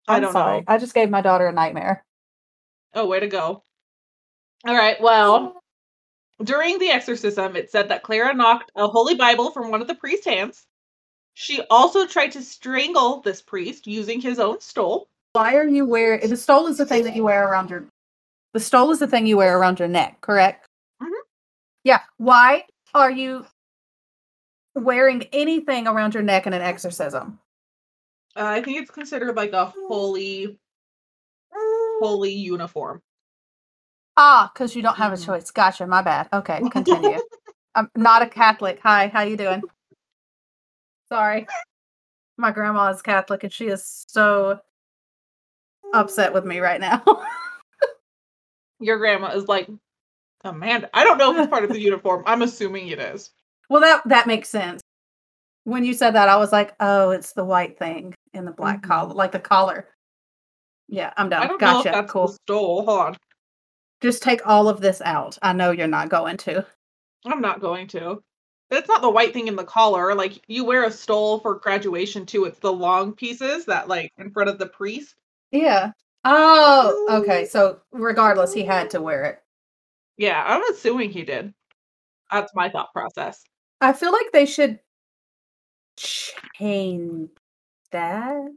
I I'm don't sorry. know. I just gave my daughter a nightmare. Oh, way to go. All right, well, during the exorcism, it said that Clara knocked a holy Bible from one of the priest's hands. She also tried to strangle this priest using his own stole. Why are you wearing the stole? Is the thing that you wear around your. The stole is the thing you wear around your neck, correct? Mhm. Yeah. Why are you wearing anything around your neck in an exorcism? Uh, I think it's considered like a holy, holy uniform. Ah, because you don't have a Mhm. choice. Gotcha. My bad. Okay, continue. I'm not a Catholic. Hi, how you doing? Sorry. My grandma is Catholic and she is so upset with me right now. Your grandma is like, Amanda. I don't know if it's part of the uniform. I'm assuming it is. Well, that that makes sense. When you said that, I was like, "Oh, it's the white thing in the black Mhm. collar, like the collar." Yeah, I'm done. I don't know if Gotcha. that's Cool. the stole. Hold on. Just take all of this out. I know you're not going to. I'm not going to. It's not the white thing in the collar. Like you wear a stole for graduation too. It's the long pieces that like in front of the priest. Yeah. Oh, okay. So regardless, he had to wear it. Yeah, I'm assuming he did. That's my thought process. I feel like they should change that.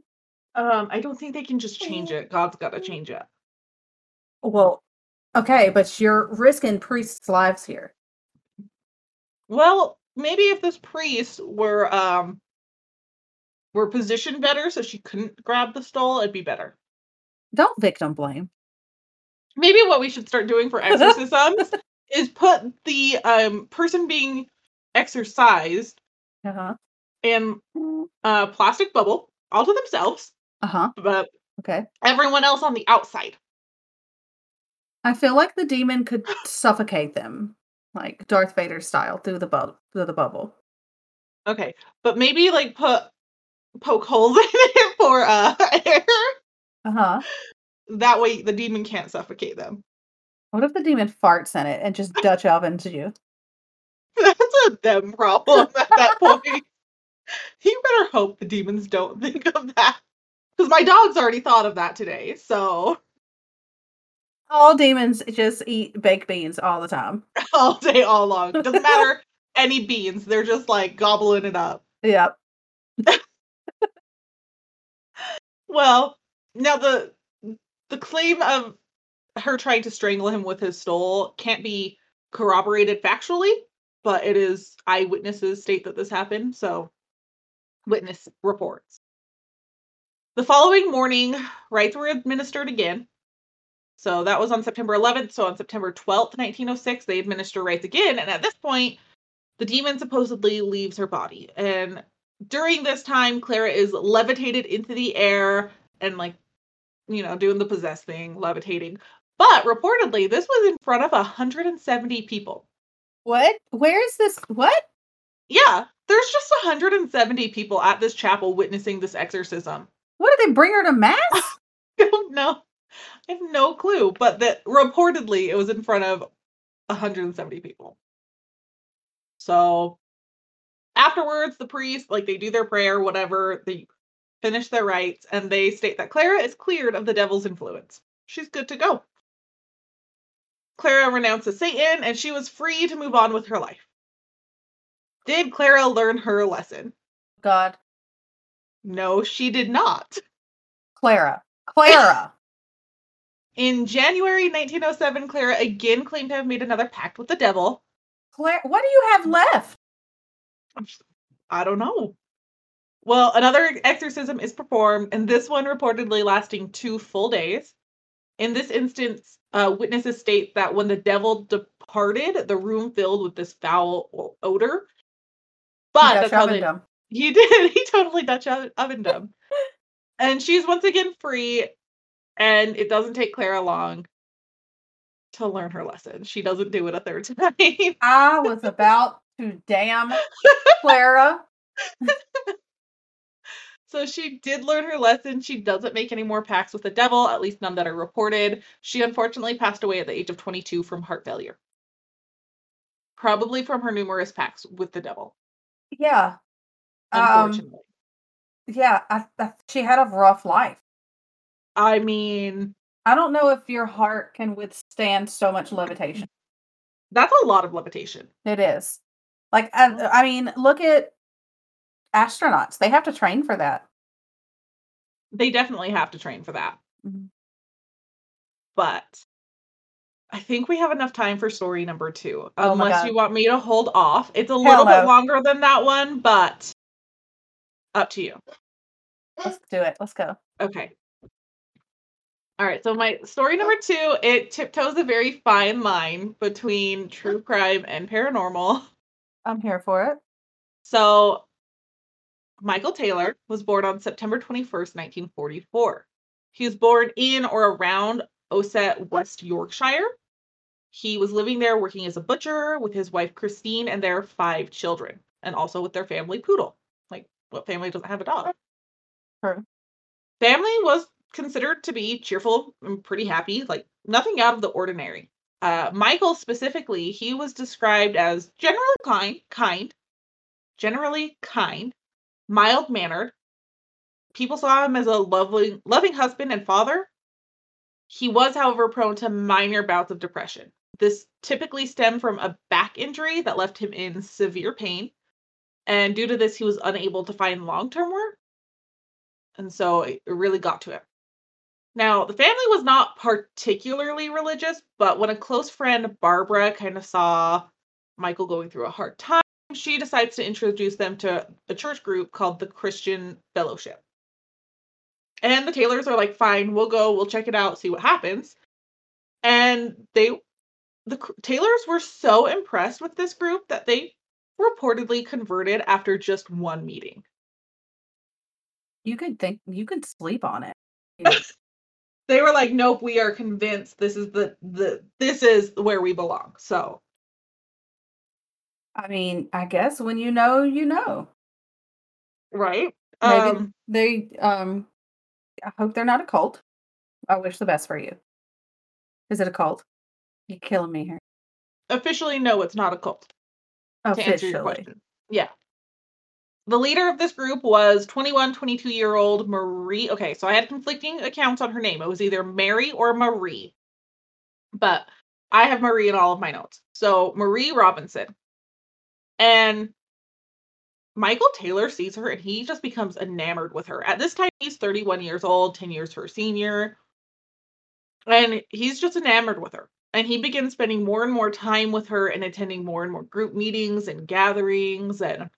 Um, I don't think they can just change it. God's got to change it. Well, okay, but you're risking priests' lives here. Well, maybe if this priest were um were positioned better so she couldn't grab the stole, it'd be better. Don't victim blame. Maybe what we should start doing for exorcisms is put the um person being exorcised Uh-huh. in a plastic bubble all to themselves, Uh-huh. but Okay. everyone else on the outside. I feel like the demon could suffocate them, like Darth Vader style, through the bubble through the bubble. Okay, but maybe like put poke holes in it for uh air. Uh-huh. That way the demon can't suffocate them. What if the demon farts in it and just Dutch ovens you? A them problem at that point. you better hope the demons don't think of that. Because my dog's already thought of that today, so All demons just eat baked beans all the time. all day, all long. Doesn't matter any beans, they're just like gobbling it up. Yep. Well, now the the claim of her trying to strangle him with his stole can't be corroborated factually, but it is eyewitnesses state that this happened, so witness reports. The following morning, rites were administered again. So that was on September 11th. So on September 12th, 1906, they administer rites again. And at this point, the demon supposedly leaves her body. And during this time, Clara is levitated into the air and, like, you know, doing the possessed thing, levitating. But reportedly, this was in front of 170 people. What? Where is this? What? Yeah, there's just 170 people at this chapel witnessing this exorcism. What did they bring her to mass? I don't know. I have no clue, but that reportedly it was in front of 170 people. So afterwards, the priest, like they do their prayer, whatever, they finish their rites, and they state that Clara is cleared of the devil's influence. She's good to go. Clara renounces Satan, and she was free to move on with her life. Did Clara learn her lesson? God, No, she did not. Clara, Clara. In January 1907, Clara again claimed to have made another pact with the devil. Clara, what do you have left? I don't know. Well, another exorcism is performed, and this one reportedly lasting two full days. In this instance, uh, witnesses state that when the devil departed, the room filled with this foul odor. But Dutch that's how they, he did. He totally Dutch oven- them. and she's once again free, and it doesn't take Clara long to learn her lesson. She doesn't do it a third time. I was about to damn Clara. So she did learn her lesson. She doesn't make any more pacts with the devil, at least none that are reported. She unfortunately passed away at the age of 22 from heart failure. Probably from her numerous pacts with the devil, Yeah. Um, unfortunately. yeah, I, I, she had a rough life. I mean, I don't know if your heart can withstand so much levitation. that's a lot of levitation. It is. Like, I, I mean, look at astronauts. They have to train for that. They definitely have to train for that. Mhm. But I think we have enough time for story number two. Oh unless you want me to hold off. It's a little no. bit longer than that one, but up to you. Let's do it. Let's go. Okay. All right. So my story number two, it tiptoes a very fine line between true crime and paranormal. I'm here for it. So Michael Taylor was born on September 21st, 1944. He was born in or around Ossett, West Yorkshire. He was living there working as a butcher with his wife Christine and their five children, and also with their family poodle. Like, what family doesn't have a dog? Her. Family was considered to be cheerful and pretty happy, like nothing out of the ordinary. Uh, Michael specifically, he was described as generally kind, kind, generally kind, mild mannered. People saw him as a lovely, loving husband and father. He was, however, prone to minor bouts of depression. This typically stemmed from a back injury that left him in severe pain. And due to this, he was unable to find long term work. And so it really got to him. Now, the family was not particularly religious, but when a close friend, Barbara, kind of saw Michael going through a hard time, she decides to introduce them to a church group called the Christian Fellowship. And the Taylors are like, fine, we'll go, we'll check it out, see what happens. And they, the Taylors were so impressed with this group that they reportedly converted after just one meeting. You could think you could sleep on it. they were like, nope, we are convinced this is the the this is where we belong. So I mean, I guess when you know, you know. Right. Maybe Um they um I hope they're not a cult. I wish the best for you. Is it a cult? You're killing me here. officially no, it's not a cult. To answer your Officially. question. Yeah. The leader of this group was 21, 22 year old Marie. Okay, so I had conflicting accounts on her name. It was either Mary or Marie. But I have Marie in all of my notes. So Marie Robinson. And Michael Taylor sees her and he just becomes enamored with her. At this time, he's 31 years old, 10 years her senior. And he's just enamored with her. And he begins spending more and more time with her and attending more and more group meetings and gatherings. And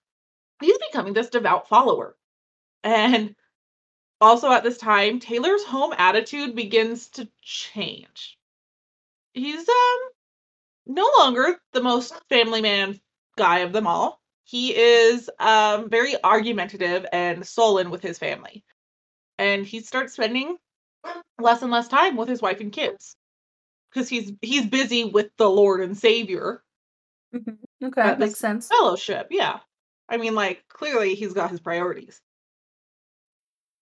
he's becoming this devout follower. And also at this time, Taylor's home attitude begins to change. He's um no longer the most family man guy of them all. He is um very argumentative and sullen with his family. And he starts spending less and less time with his wife and kids. Because he's he's busy with the Lord and Savior Mhm. Okay, At makes sense. fellowship. Yeah. I mean, like, clearly he's got his priorities.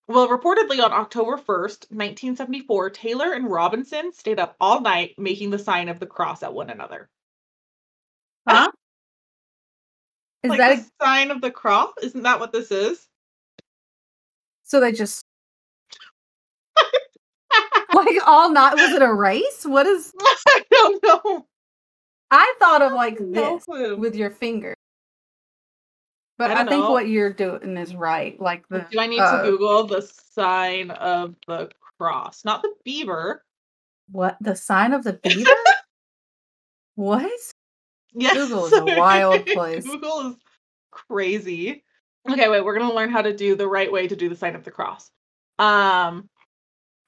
Well, reportedly on October 1st, 1974, Taylor and Robinson stayed up all night making the sign of the cross at one another. Huh? Is like that the a, sign of the cross? Isn't that what this is? so? They just like all night. Was it a race? What is? I don't know. I thought of like No this clue. with your finger, but I I, think know. what you're doing is right. Like the Do I need uh, to Google the sign of the cross? Not the beaver. what the sign of the beaver? what? Yes. Google is a wild place. Google is crazy. Okay, wait, we're gonna learn how to do the right way to do the sign of the cross. Um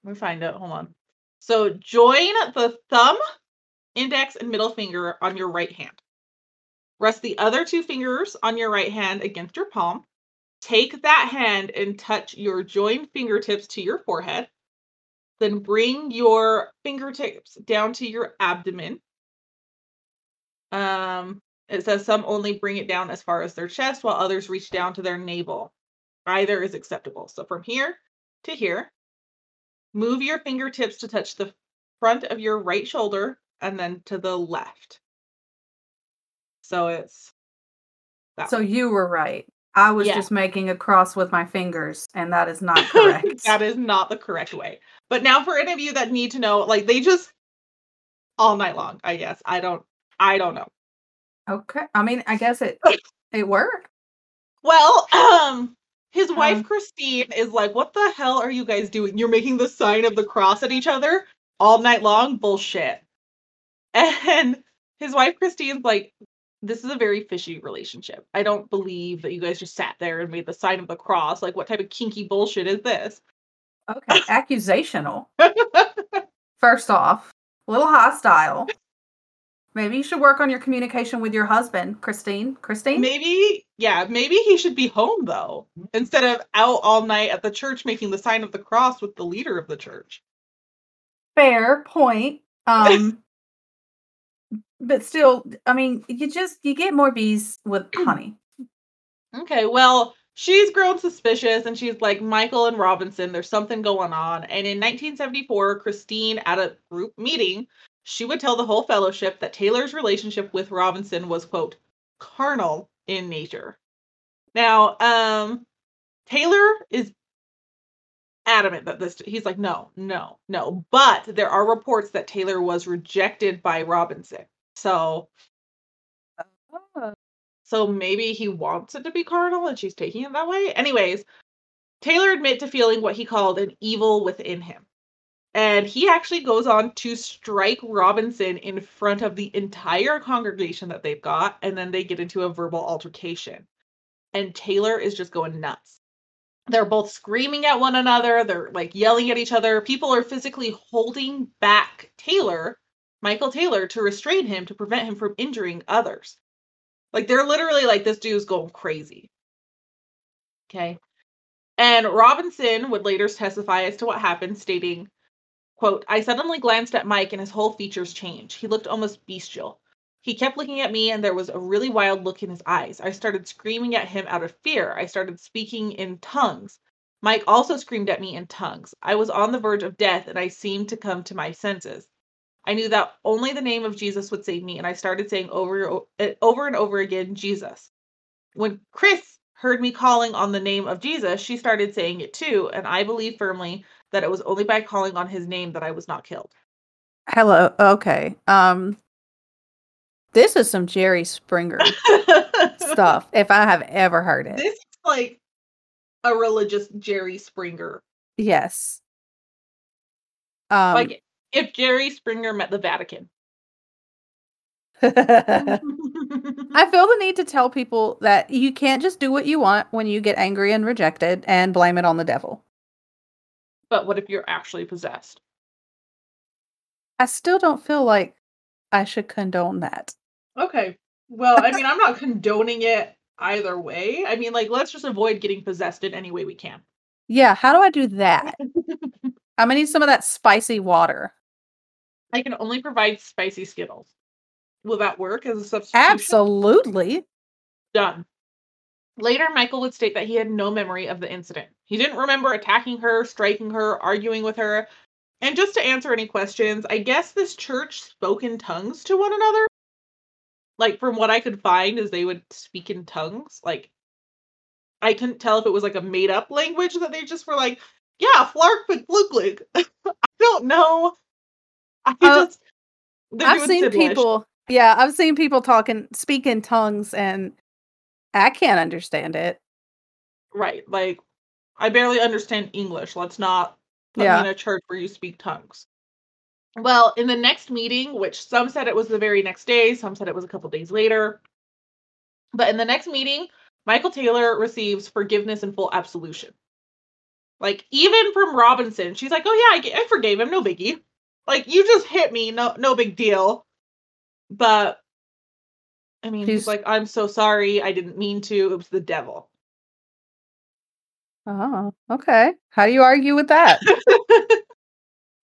let me find it. Hold on. So join the thumb, index, and middle finger on your right hand. Rest the other two fingers on your right hand against your palm. Take that hand and touch your joined fingertips to your forehead. Then bring your fingertips down to your abdomen. Um, it says some only bring it down as far as their chest, while others reach down to their navel. Either is acceptable. So from here to here, move your fingertips to touch the front of your right shoulder and then to the left. So it's that So way. you were right. I was Yeah. just making a cross with my fingers, and that is not correct. that is not the correct way. But now for any of you that need to know, like they just all night long, I guess. I don't I don't know. okay. I mean, I guess it it worked. Well, um, his wife Um. Christine is like, "What the hell are you guys doing? You're making the sign of the cross at each other all night long? Bullshit." And his wife Christine's like, "This is a very fishy relationship. I don't believe that you guys just sat there and made the sign of the cross. Like, what type of kinky bullshit is this?" Okay, accusational. First off, a little hostile. Maybe you should work on your communication with your husband, Christine. Christine? Maybe, yeah, maybe he should be home though, instead of out all night at the church making the sign of the cross with the leader of the church. Fair point. Um but still, I mean, you just you get more bees with honey. Okay, well, she's grown suspicious and she's like, Michael and Robinson, there's something going on. And in 1974, Christine, at a group meeting, she would tell the whole fellowship that Taylor's relationship with Robinson was, quote, carnal in nature. Now, um, Taylor is adamant that this he's like no no no but there are reports that taylor was rejected by robinson so Oh. so maybe he wants it to be carnal and she's taking it that way anyways taylor admit to feeling what he called an evil within him and he actually goes on to strike robinson in front of the entire congregation that they've got and then they get into a verbal altercation. And taylor is just going nuts. They're both screaming at one another. They're like yelling at each other. People are physically holding back taylor michael taylor to restrain him to prevent him from injuring others. Like they're literally like this dude's going crazy. Okay. And robinson would later testify as to what happened stating quote i suddenly glanced at mike and his whole features changed he looked almost bestial he kept looking at me, and there was a really wild look in his eyes. I started screaming at him out of fear. I started speaking in tongues. Mike also screamed at me in tongues. I was on the verge of death, and I seemed to come to my senses. I knew that only the name of Jesus would save me, and I started saying over, eh, over and over again, Jesus. When Chris heard me calling on the name of Jesus, she started saying it too, and I believe firmly that it was only by calling on his name that I was not killed. Hello. Okay. Um this is some Jerry Springer stuff if I have ever heard it. This is like a religious Jerry Springer. Yes. Um like if Jerry Springer met the Vatican. I feel the need to tell people that you can't just do what you want when you get angry and rejected and blame it on the devil. But what if you're actually possessed? I still don't feel like I should condone that. Okay. Well, I mean, I'm not condoning it either way. I mean, like, let's just avoid getting possessed in any way we can. Yeah, how do I do that? I'm gonna need some of that spicy water. I can only provide spicy Skittles. Will that work as a substitute? Absolutely. Done. Later, Michael would state that he had no memory of the incident. He didn't remember attacking her, striking her, arguing with her. And just to answer any questions, I guess this church spoke in tongues to one another. Like, from what I could find, is they would speak in tongues. Like, I couldn't tell if it was like a made up language that they just were like, yeah, flark fluglig. I don't know. I Uh, just. I've seen Simlish. people yeah, I've seen people talking speak in tongues and I can't understand it. Right. Like, I barely understand English. Let's not put Yeah. me in a church where you speak tongues. Well, in the next meeting, which some said it was the very next day, some said it was a couple days later. But in the next meeting, Michael Taylor receives forgiveness and full absolution. Like, even from Robinson, she's like, oh, yeah, I, I forgave him. No biggie. Like, you just hit me. No, no big deal. But, I mean, he's like, I'm so sorry. I didn't mean to. It was the devil. Oh, okay. How do you argue with that?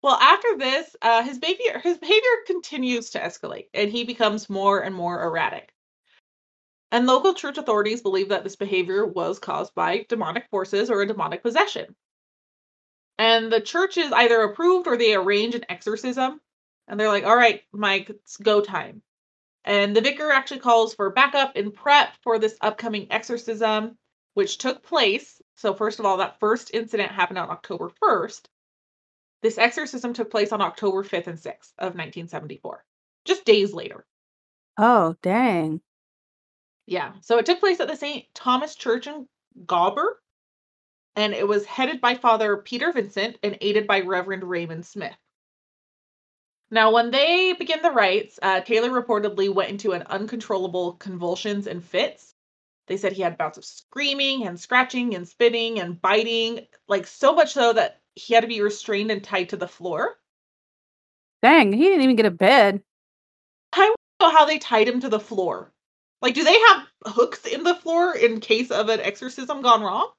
Well, after this, uh, his behavior his behavior continues to escalate, and he becomes more and more erratic. And local church authorities believe that this behavior was caused by demonic forces or a demonic possession. And the church is either approved or they arrange an exorcism, and they're like, "All right, Mike, it's go time." And the vicar actually calls for backup and prep for this upcoming exorcism, which took place. So, first of all, that first incident happened on October 1st. This exorcism took place on October 5th and 6th of 1974, just days later. Oh, dang. Yeah. So it took place at the St. Thomas Church in Gawber, and it was headed by Father Peter Vincent and aided by Reverend Raymond Smith. Now, when they began the rites, uh, Taylor reportedly went into an uncontrollable convulsions and fits. They said he had bouts of screaming and scratching and spitting and biting, like so much so that he had to be restrained and tied to the floor. Dang, he didn't even get a bed. I don't know how they tied him to the floor. Like, do they have hooks in the floor in case of an exorcism gone wrong?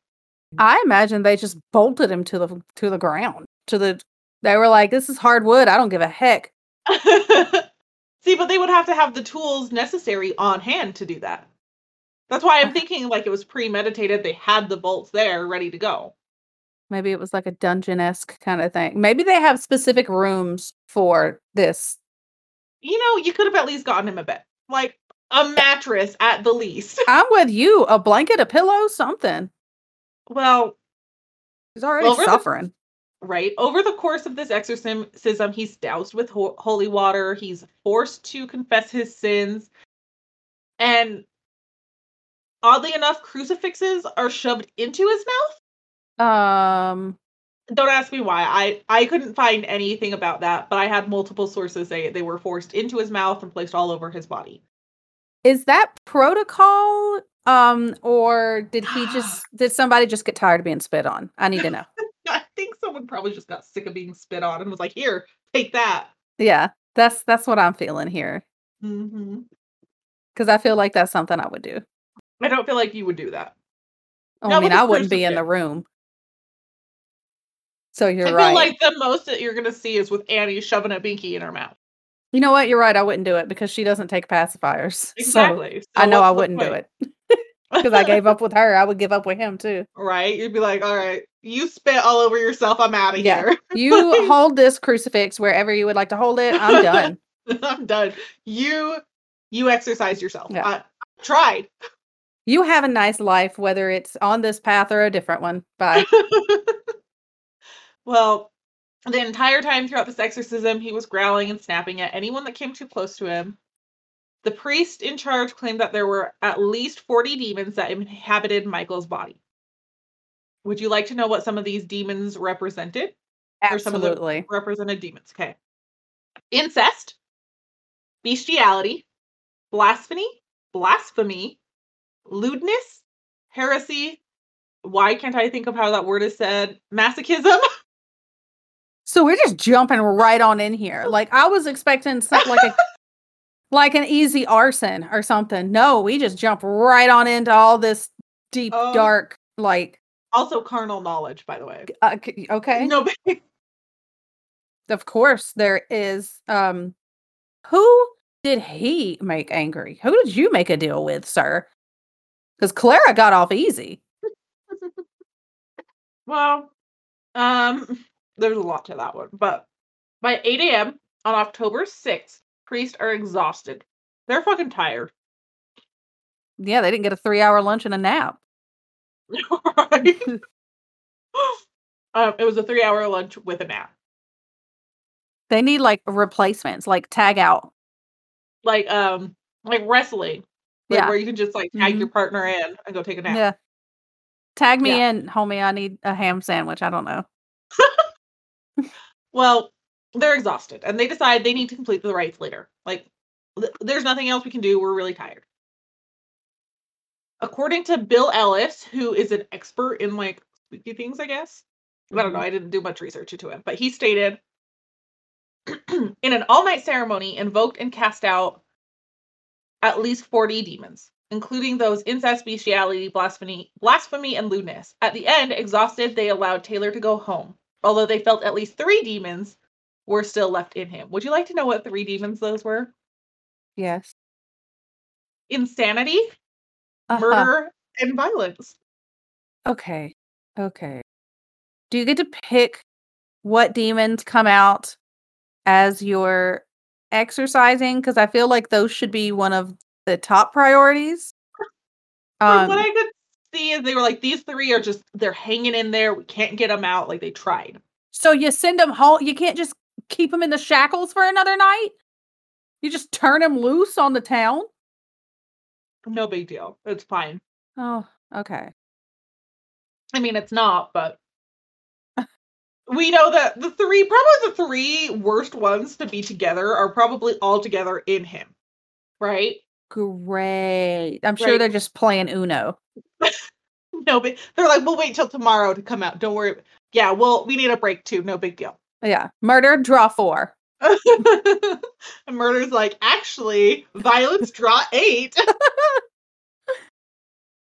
I imagine they just bolted him to the to the ground. To the they were like, This is hardwood. I don't give a heck. See, but they would have to have the tools necessary on hand to do that. That's why I'm thinking like it was premeditated. They had the bolts there ready to go. Maybe it was like a dungeon esque kind of thing. Maybe they have specific rooms for this. You know, you could have at least gotten him a bed, like a eh. mattress at the least. I'm with you. A blanket, a pillow, something. Well, He's already the- suffering. Right over the course of this exorcism, he's doused with ho- holy water. He's forced to confess his sins, and oddly enough, crucifixes are shoved into his mouth. Um, don't ask me why. I I couldn't find anything about that, but I had multiple sources say they were forced into his mouth and placed all over his body. is that protocol? Um, or did he just did somebody just get tired of being spit on? I need to know. I someone probably just got sick of being spit on and was like, "Here, take that." yeah, that's that's what I'm feeling here. hmm Because I feel like that's something I would do. I don't feel like you would do that. I Not mean, I wouldn't be in the room. So you're I feel right. like the most that you're gonna see is with Annie shoving a binky in her mouth. you know what? You're right. I wouldn't do it because she doesn't take pacifiers. So Exactly. I know I wouldn't do it because I gave up with her. I would give up with him too. right? You'd be like, "All right, you spit all over yourself. I'm out of Yeah. here. You hold this crucifix wherever you would like to hold it. I'm done. I'm done. You you exercise yourself. Yeah. I, I tried." You have a nice life, whether it's on this path or a different one. Bye. well, the entire time throughout this exorcism, he was growling and snapping at anyone that came too close to him. The priest in charge claimed that there were at least 40 demons that inhabited Michael's body. Would you like to know what some of these demons represented? Or some of the- Absolutely. Represented demons. Okay. Incest, bestiality, blasphemy, blasphemy, lewdness, heresy. Why can't I think of how that word is said? Masochism. So we're just jumping right on in here. Like I was expecting something like a like an easy arson or something. No, we just jump right on into all this deep, Oh. dark, like Also, carnal knowledge, by the way. uh, okay. No, Of course there is. Um, who did he make angry? Who did you make a deal with, sir? Because Clara got off easy. well, um, there's a lot to that one, but by 8 a.m. on October 6th, priests are exhausted. They're fucking tired. Yeah, they didn't get a three-hour lunch and a nap. right? um, it was a three-hour lunch with a nap. They need like replacements, like tag out. like um like wrestling like Yeah. where you can just like tag Mhm. your partner in and go take a nap Yeah. Tag me Yeah. in, homie. I need a ham sandwich. I don't know. well they're exhausted and they decide they need to complete the rites later. Like th- there's nothing else we can do we're really tired. According to bill ellis who is an expert in like spooky things i guess i don't know mm-hmm. i didn't do much research into it but he stated in an all-night ceremony invoked and cast out at least 40 demons including those incest bestiality blasphemy blasphemy and lewdness. At the end exhausted they allowed taylor to go home although they felt at least three demons were still left in him would you like to know what three demons those were Yes. insanity Uh-huh. murder and violence Okay. Okay. Do you get to pick what demons come out as you're exercising? Because I feel like those should be one of the top priorities. Um, what i could see is they were like these three are just they're hanging in there we can't get them out like they tried so you send them home. You can't just keep him in the shackles for another night. You just turn him loose on the town. no big deal it's fine Oh, okay. I mean, it's not, but we know that the three, probably the three worst ones to be together are probably all together in him, right? Great. I'm sure Right. they're just playing Uno. No, but they're like, we'll wait till tomorrow to come out. Don't worry. Yeah, well, we need a break too. No big deal. Yeah. Murder, draw four. murder's like, actually, violence draw eight.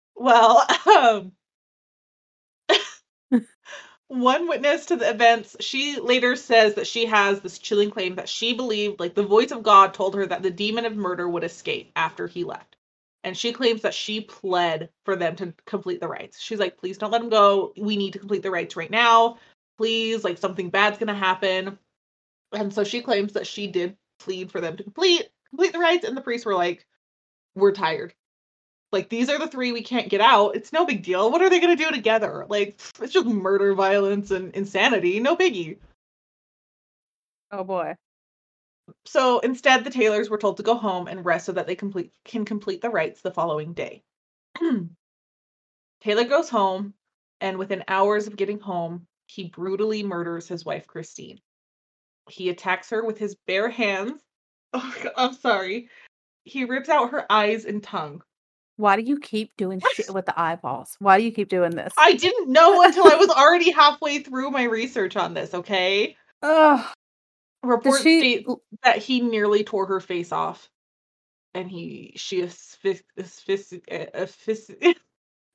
well, um, One witness to the events, she later says that she has this chilling claim that she believed, like, the voice of God told her that the demon of murder would escape after he left. And she claims that she pled for them to complete the rites. She's like, please don't let him go. We need to complete the rites right now. Please, like, something bad's going to happen. And so she claims that she did plead for them to complete complete the rites, and the priests were like, we're tired. Like these are the three we can't get out. It's no big deal. What are they going to do together? Like it's just murder, violence, and insanity. No biggie. Oh boy. So instead, the Taylors were told to go home and rest so that they complete can complete the rites the following day. Taylor goes home, and within hours of getting home, he brutally murders his wife Christine. He attacks her with his bare hands. Oh, I'm sorry. He rips out her eyes and tongue. Why do you keep doing shit with the eyeballs? Why do you keep doing this? I didn't know until I was already halfway through my research on this, okay? Ugh. Reports she- state that he nearly tore her face off. And he she asphyx, asphyx, eh, asphyx, asphyxiated.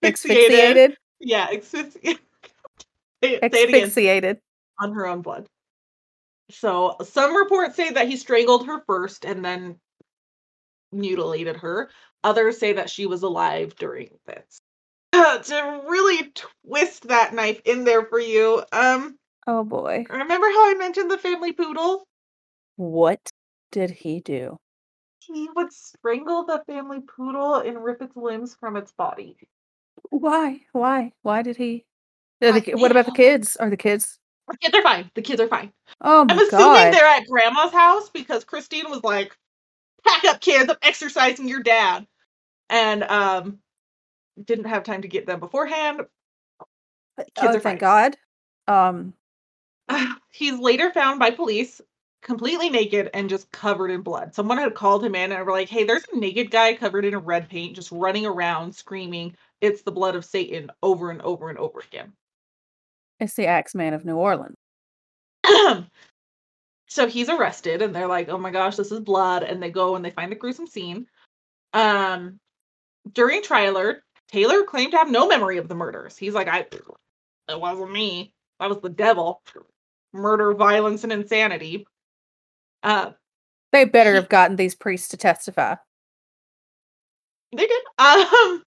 Asphyxiated. Yeah, asphyxiated. Say it say it again. Asphyxiated. on her own blood. So some reports say that he strangled her first and then mutilated her. Others say that she was alive during this. to really twist that knife in there for you, um, Oh boy. remember how I mentioned the family poodle? What did he do? He would strangle the family poodle and rip its limbs from its body. Why? Why? Why did he? The what about the kids? Are the kids? The kids are fine. The kids are fine. Oh my I'm assuming god. they're at grandma's house because Christine was like, "Pack up, kids! I'm exercising your dad," and um, didn't have time to get them beforehand. Kids oh, are thank fine. God. Um. He's later found by police completely naked and just covered in blood. Someone had called him in and were like, "Hey, there's a naked guy covered in red paint, just running around screaming, it's the blood of Satan!" over and over and over again. It's the Axeman of New Orleans. so he's arrested and they're like oh my gosh this is blood and they go and they find the gruesome scene um during trial taylor claimed to have no memory of the murders he's like i it wasn't me that was the devil murder violence and insanity uh They better He- have gotten these priests to testify. They did. Um,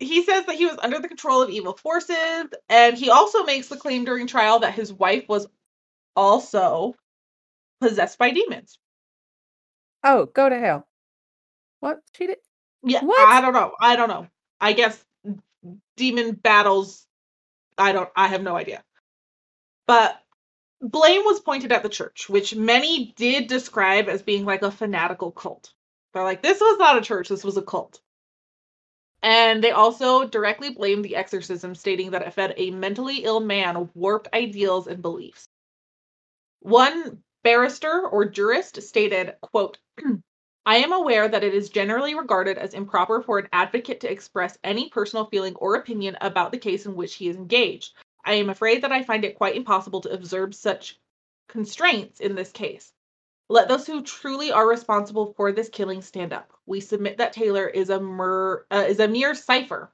he says that he was under the control of evil forces, and he also makes the claim during trial that his wife was also possessed by demons. Oh, go to hell. What? She did? Yeah, What? I don't know. I don't know. I guess demon battles. I don't. I have no idea. But blame was pointed at the church, which many did describe as being like a fanatical cult. They're like, this was not a church. This was a cult. And they also directly blamed the exorcism, stating that it fed a mentally ill man warped ideals and beliefs. One barrister or jurist stated, quote, I am aware that it is generally regarded as improper for an advocate to express any personal feeling or opinion about the case in which he is engaged. I am afraid that I find it quite impossible to observe such constraints in this case. Let those who truly are responsible for this killing stand up. We submit that Taylor is a mer- uh, is a mere cipher.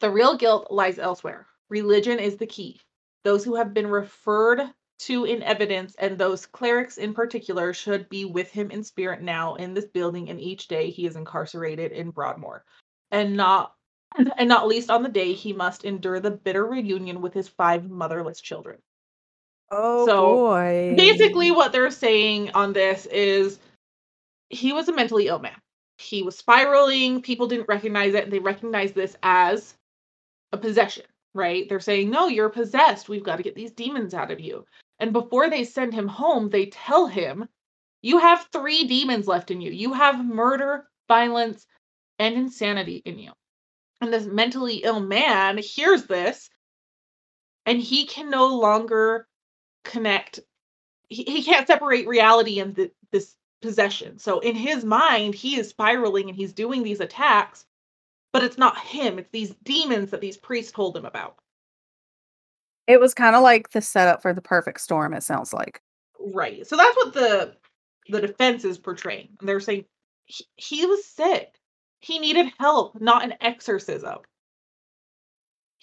The real guilt lies elsewhere. Religion is the key. Those who have been referred to in evidence and those clerics in particular should be with him in spirit now in this building and each day he is incarcerated in Broadmoor and not and not least on the day he must endure the bitter reunion with his five motherless children. Oh So, boy. Basically what they're saying on this is he was a mentally ill man. He was spiraling, people didn't recognize it and they recognized this as a possession, right? They're saying, "No, you're possessed. We've got to get these demons out of you." And before they send him home, they tell him, You have three demons left in you. You have murder, violence, and insanity in you. And this mentally ill man hears this and he can no longer connect, he, he can't separate reality and th- this possession. So in his mind, he is spiraling and he's doing these attacks, but it's not him, it's these demons that these priests told him about. It was kind of like the setup for the perfect storm, it sounds like. Right. So that's what the the defense is portraying. And they're saying he, he was sick. He needed help, not an exorcism.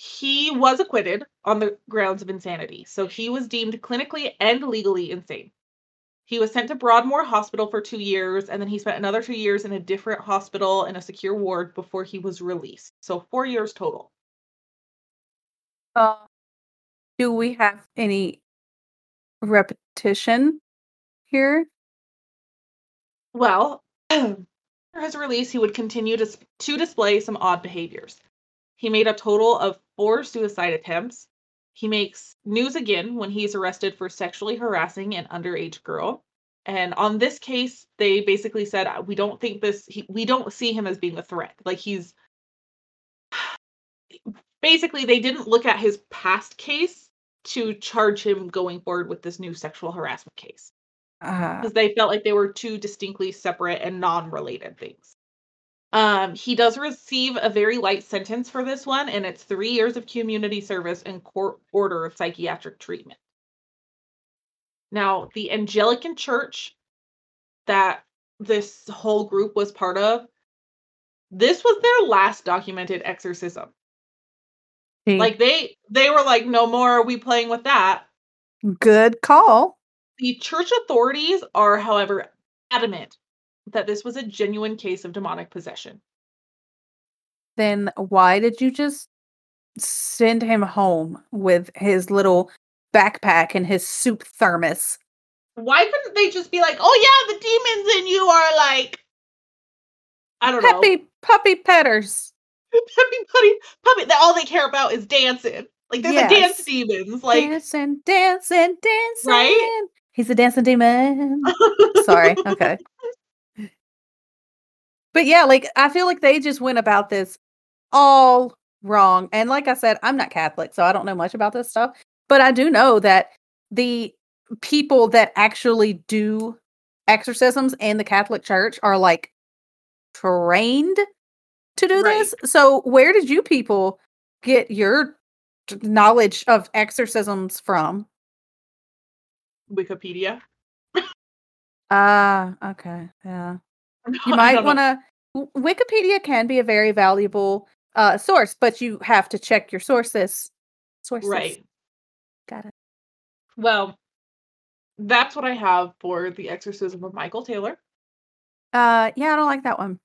He was acquitted on the grounds of insanity. So he was deemed clinically and legally insane. He was sent to Broadmoor Hospital for two years, and then he spent another two years in a different hospital in a secure ward before he was released. So four years total. Uh, do we have any repetition here? Well, after his release, he would continue to, to display some odd behaviors. He made a total of four suicide attempts. He makes news again when he's arrested for sexually harassing an underage girl. And on this case, they basically said, "Uh, we don't think this, he, we don't see him as being a threat. Like he's basically, they didn't look at his past case to charge him going forward with this new sexual harassment case Uh, because they felt like they were two distinctly separate and non-related things. Um, he does receive a very light sentence for this one, and it's three years of community service and court order of psychiatric treatment. Now, the Anglican Church that this whole group was part of, this was their last documented exorcism. Like they they were like, no more are we playing with that. good call. The church authorities are, however, adamant that this was a genuine case of demonic possession. Then why did you just send him home with his little backpack and his soup thermos? Why couldn't they just be like, "Oh yeah, the demons in you are like, I don't know, Puppy puppy petters. puppy, puppy, puppy." That all they care about is dancing. Like they're the dance demons. Like dancing, dancing, dancing. Right? He's a dancing demon. Sorry. Okay. But yeah, like I feel like they just went about this all wrong. And like I said, I'm not Catholic, so I don't know much about this stuff. But I do know that the people that actually do exorcisms in the Catholic Church are like trained to do Right. this. So where did you people get your knowledge of exorcisms from? Wikipedia. Ah, okay. Yeah. You might want to. Wikipedia can be a very valuable uh, source, but you have to check your sources. Sources. Right. Got it. Well, that's what I have for the exorcism of Michael Taylor. Uh, yeah, I don't like that one.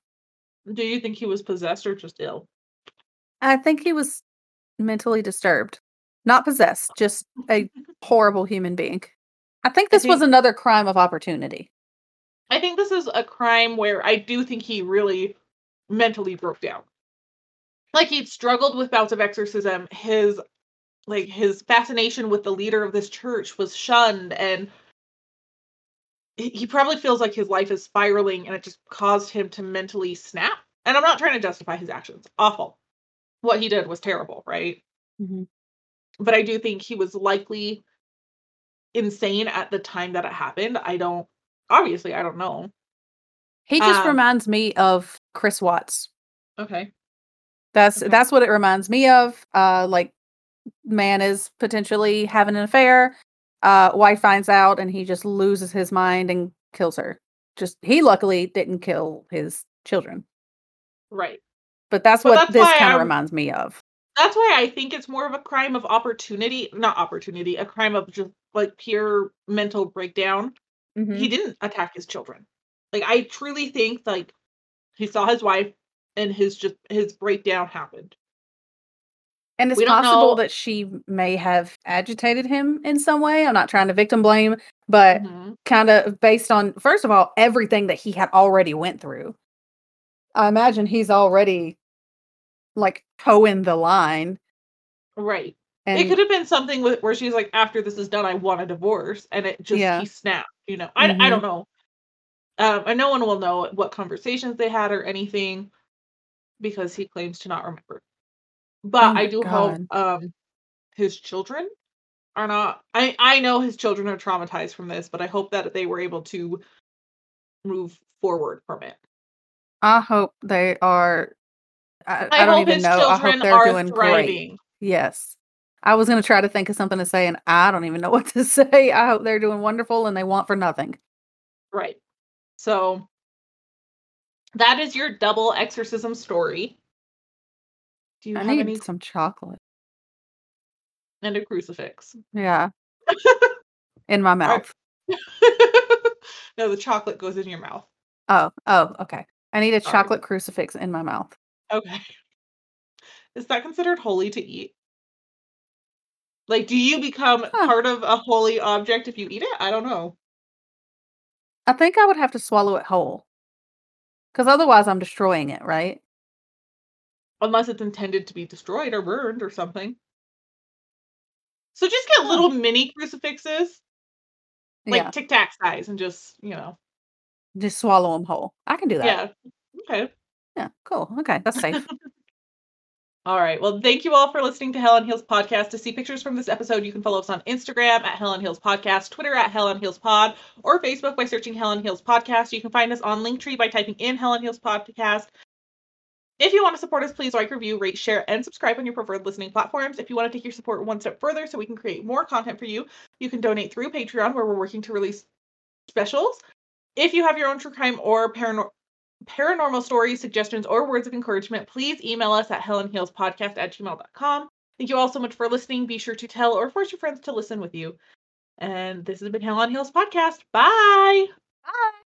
Do you think he was possessed or just ill? I think he was mentally disturbed, not possessed, just a horrible human being. I think I this was another crime of opportunity. I think this is a crime where I do think he really mentally broke down. Like he'd struggled with bouts of exorcism. His like his fascination with the leader of this church was shunned and he probably feels like his life is spiraling and it just caused him to mentally snap. And I'm not trying to justify his actions. Awful. What he did was terrible, right? Mhm. But I do think he was likely insane at the time that it happened. I don't obviously I don't know. He just Um, reminds me of Chris Watts. Okay. That's Okay. that's what it reminds me of. Uh, like man is potentially having an affair. Uh, wife finds out and he just loses his mind and kills her. Just he luckily didn't kill his children, Right. but that's But what that's this kind of reminds me of. That's why I think it's more of a crime of opportunity, not opportunity, a crime of just like pure mental breakdown. Mhm. He didn't attack his children. Like I truly think like he saw his wife and his just his breakdown happened. And it's possible know- that she may have agitated him in some way. I'm not trying to victim blame, but Mhm. kind of based on first of all everything that he had already went through. I imagine he's already like toeing the line. Right. And it could have been something with, where she's like, after this is done, I want a divorce, and it just Yeah. he snapped. You know, I I Mhm. don't know. Um, and no one will know what conversations they had or anything because he claims to not remember. But Oh I do hope um his children are not. I I know his children are traumatized from this, but I hope that they were able to move forward from it. I hope they are. I, I, I don't hope even his know. I hope they're are doing great. Yes. I was going to try to think of something to say, and I don't even know what to say. I hope they're doing wonderful and they want for nothing. Right. So that is your double exorcism story. Do you I have need any? some chocolate. and a crucifix. Yeah. In my mouth. no, the chocolate goes in your mouth. Oh, oh, okay. I need a Sorry. chocolate crucifix in my mouth. Okay. Is that considered holy to eat? Like, do you become Huh. part of a holy object if you eat it? I don't know. I think I would have to swallow it whole. Because otherwise I'm destroying it, right? Unless it's intended to be destroyed or burned or something. So just get little mini crucifixes, like yeah. Tic Tac size, and just, you know. Just swallow them whole. I can do that. Yeah. Okay. Yeah. Cool. Okay. That's safe. All right. Well, thank you all for listening to Hell on Heels podcast. To see pictures from this episode, you can follow us on Instagram at Hell on Heels podcast, Twitter at Hell on Heels pod, or Facebook by searching Hell on Heels podcast. You can find us on Linktree by typing in Hell on Heels podcast. If you want to support us, please like, review, rate, share, and subscribe on your preferred listening platforms. If you want to take your support one step further so we can create more content for you, you can donate through Patreon, where we're working to release specials. If you have your own true crime or paranormal paranormal stories, suggestions, or words of encouragement, please email us at hellonheelspodcast at gmail.com. Thank you all so much for listening. Be sure to tell or force your friends to listen with you. And this has been Hell on Heels Podcast. Bye. Bye.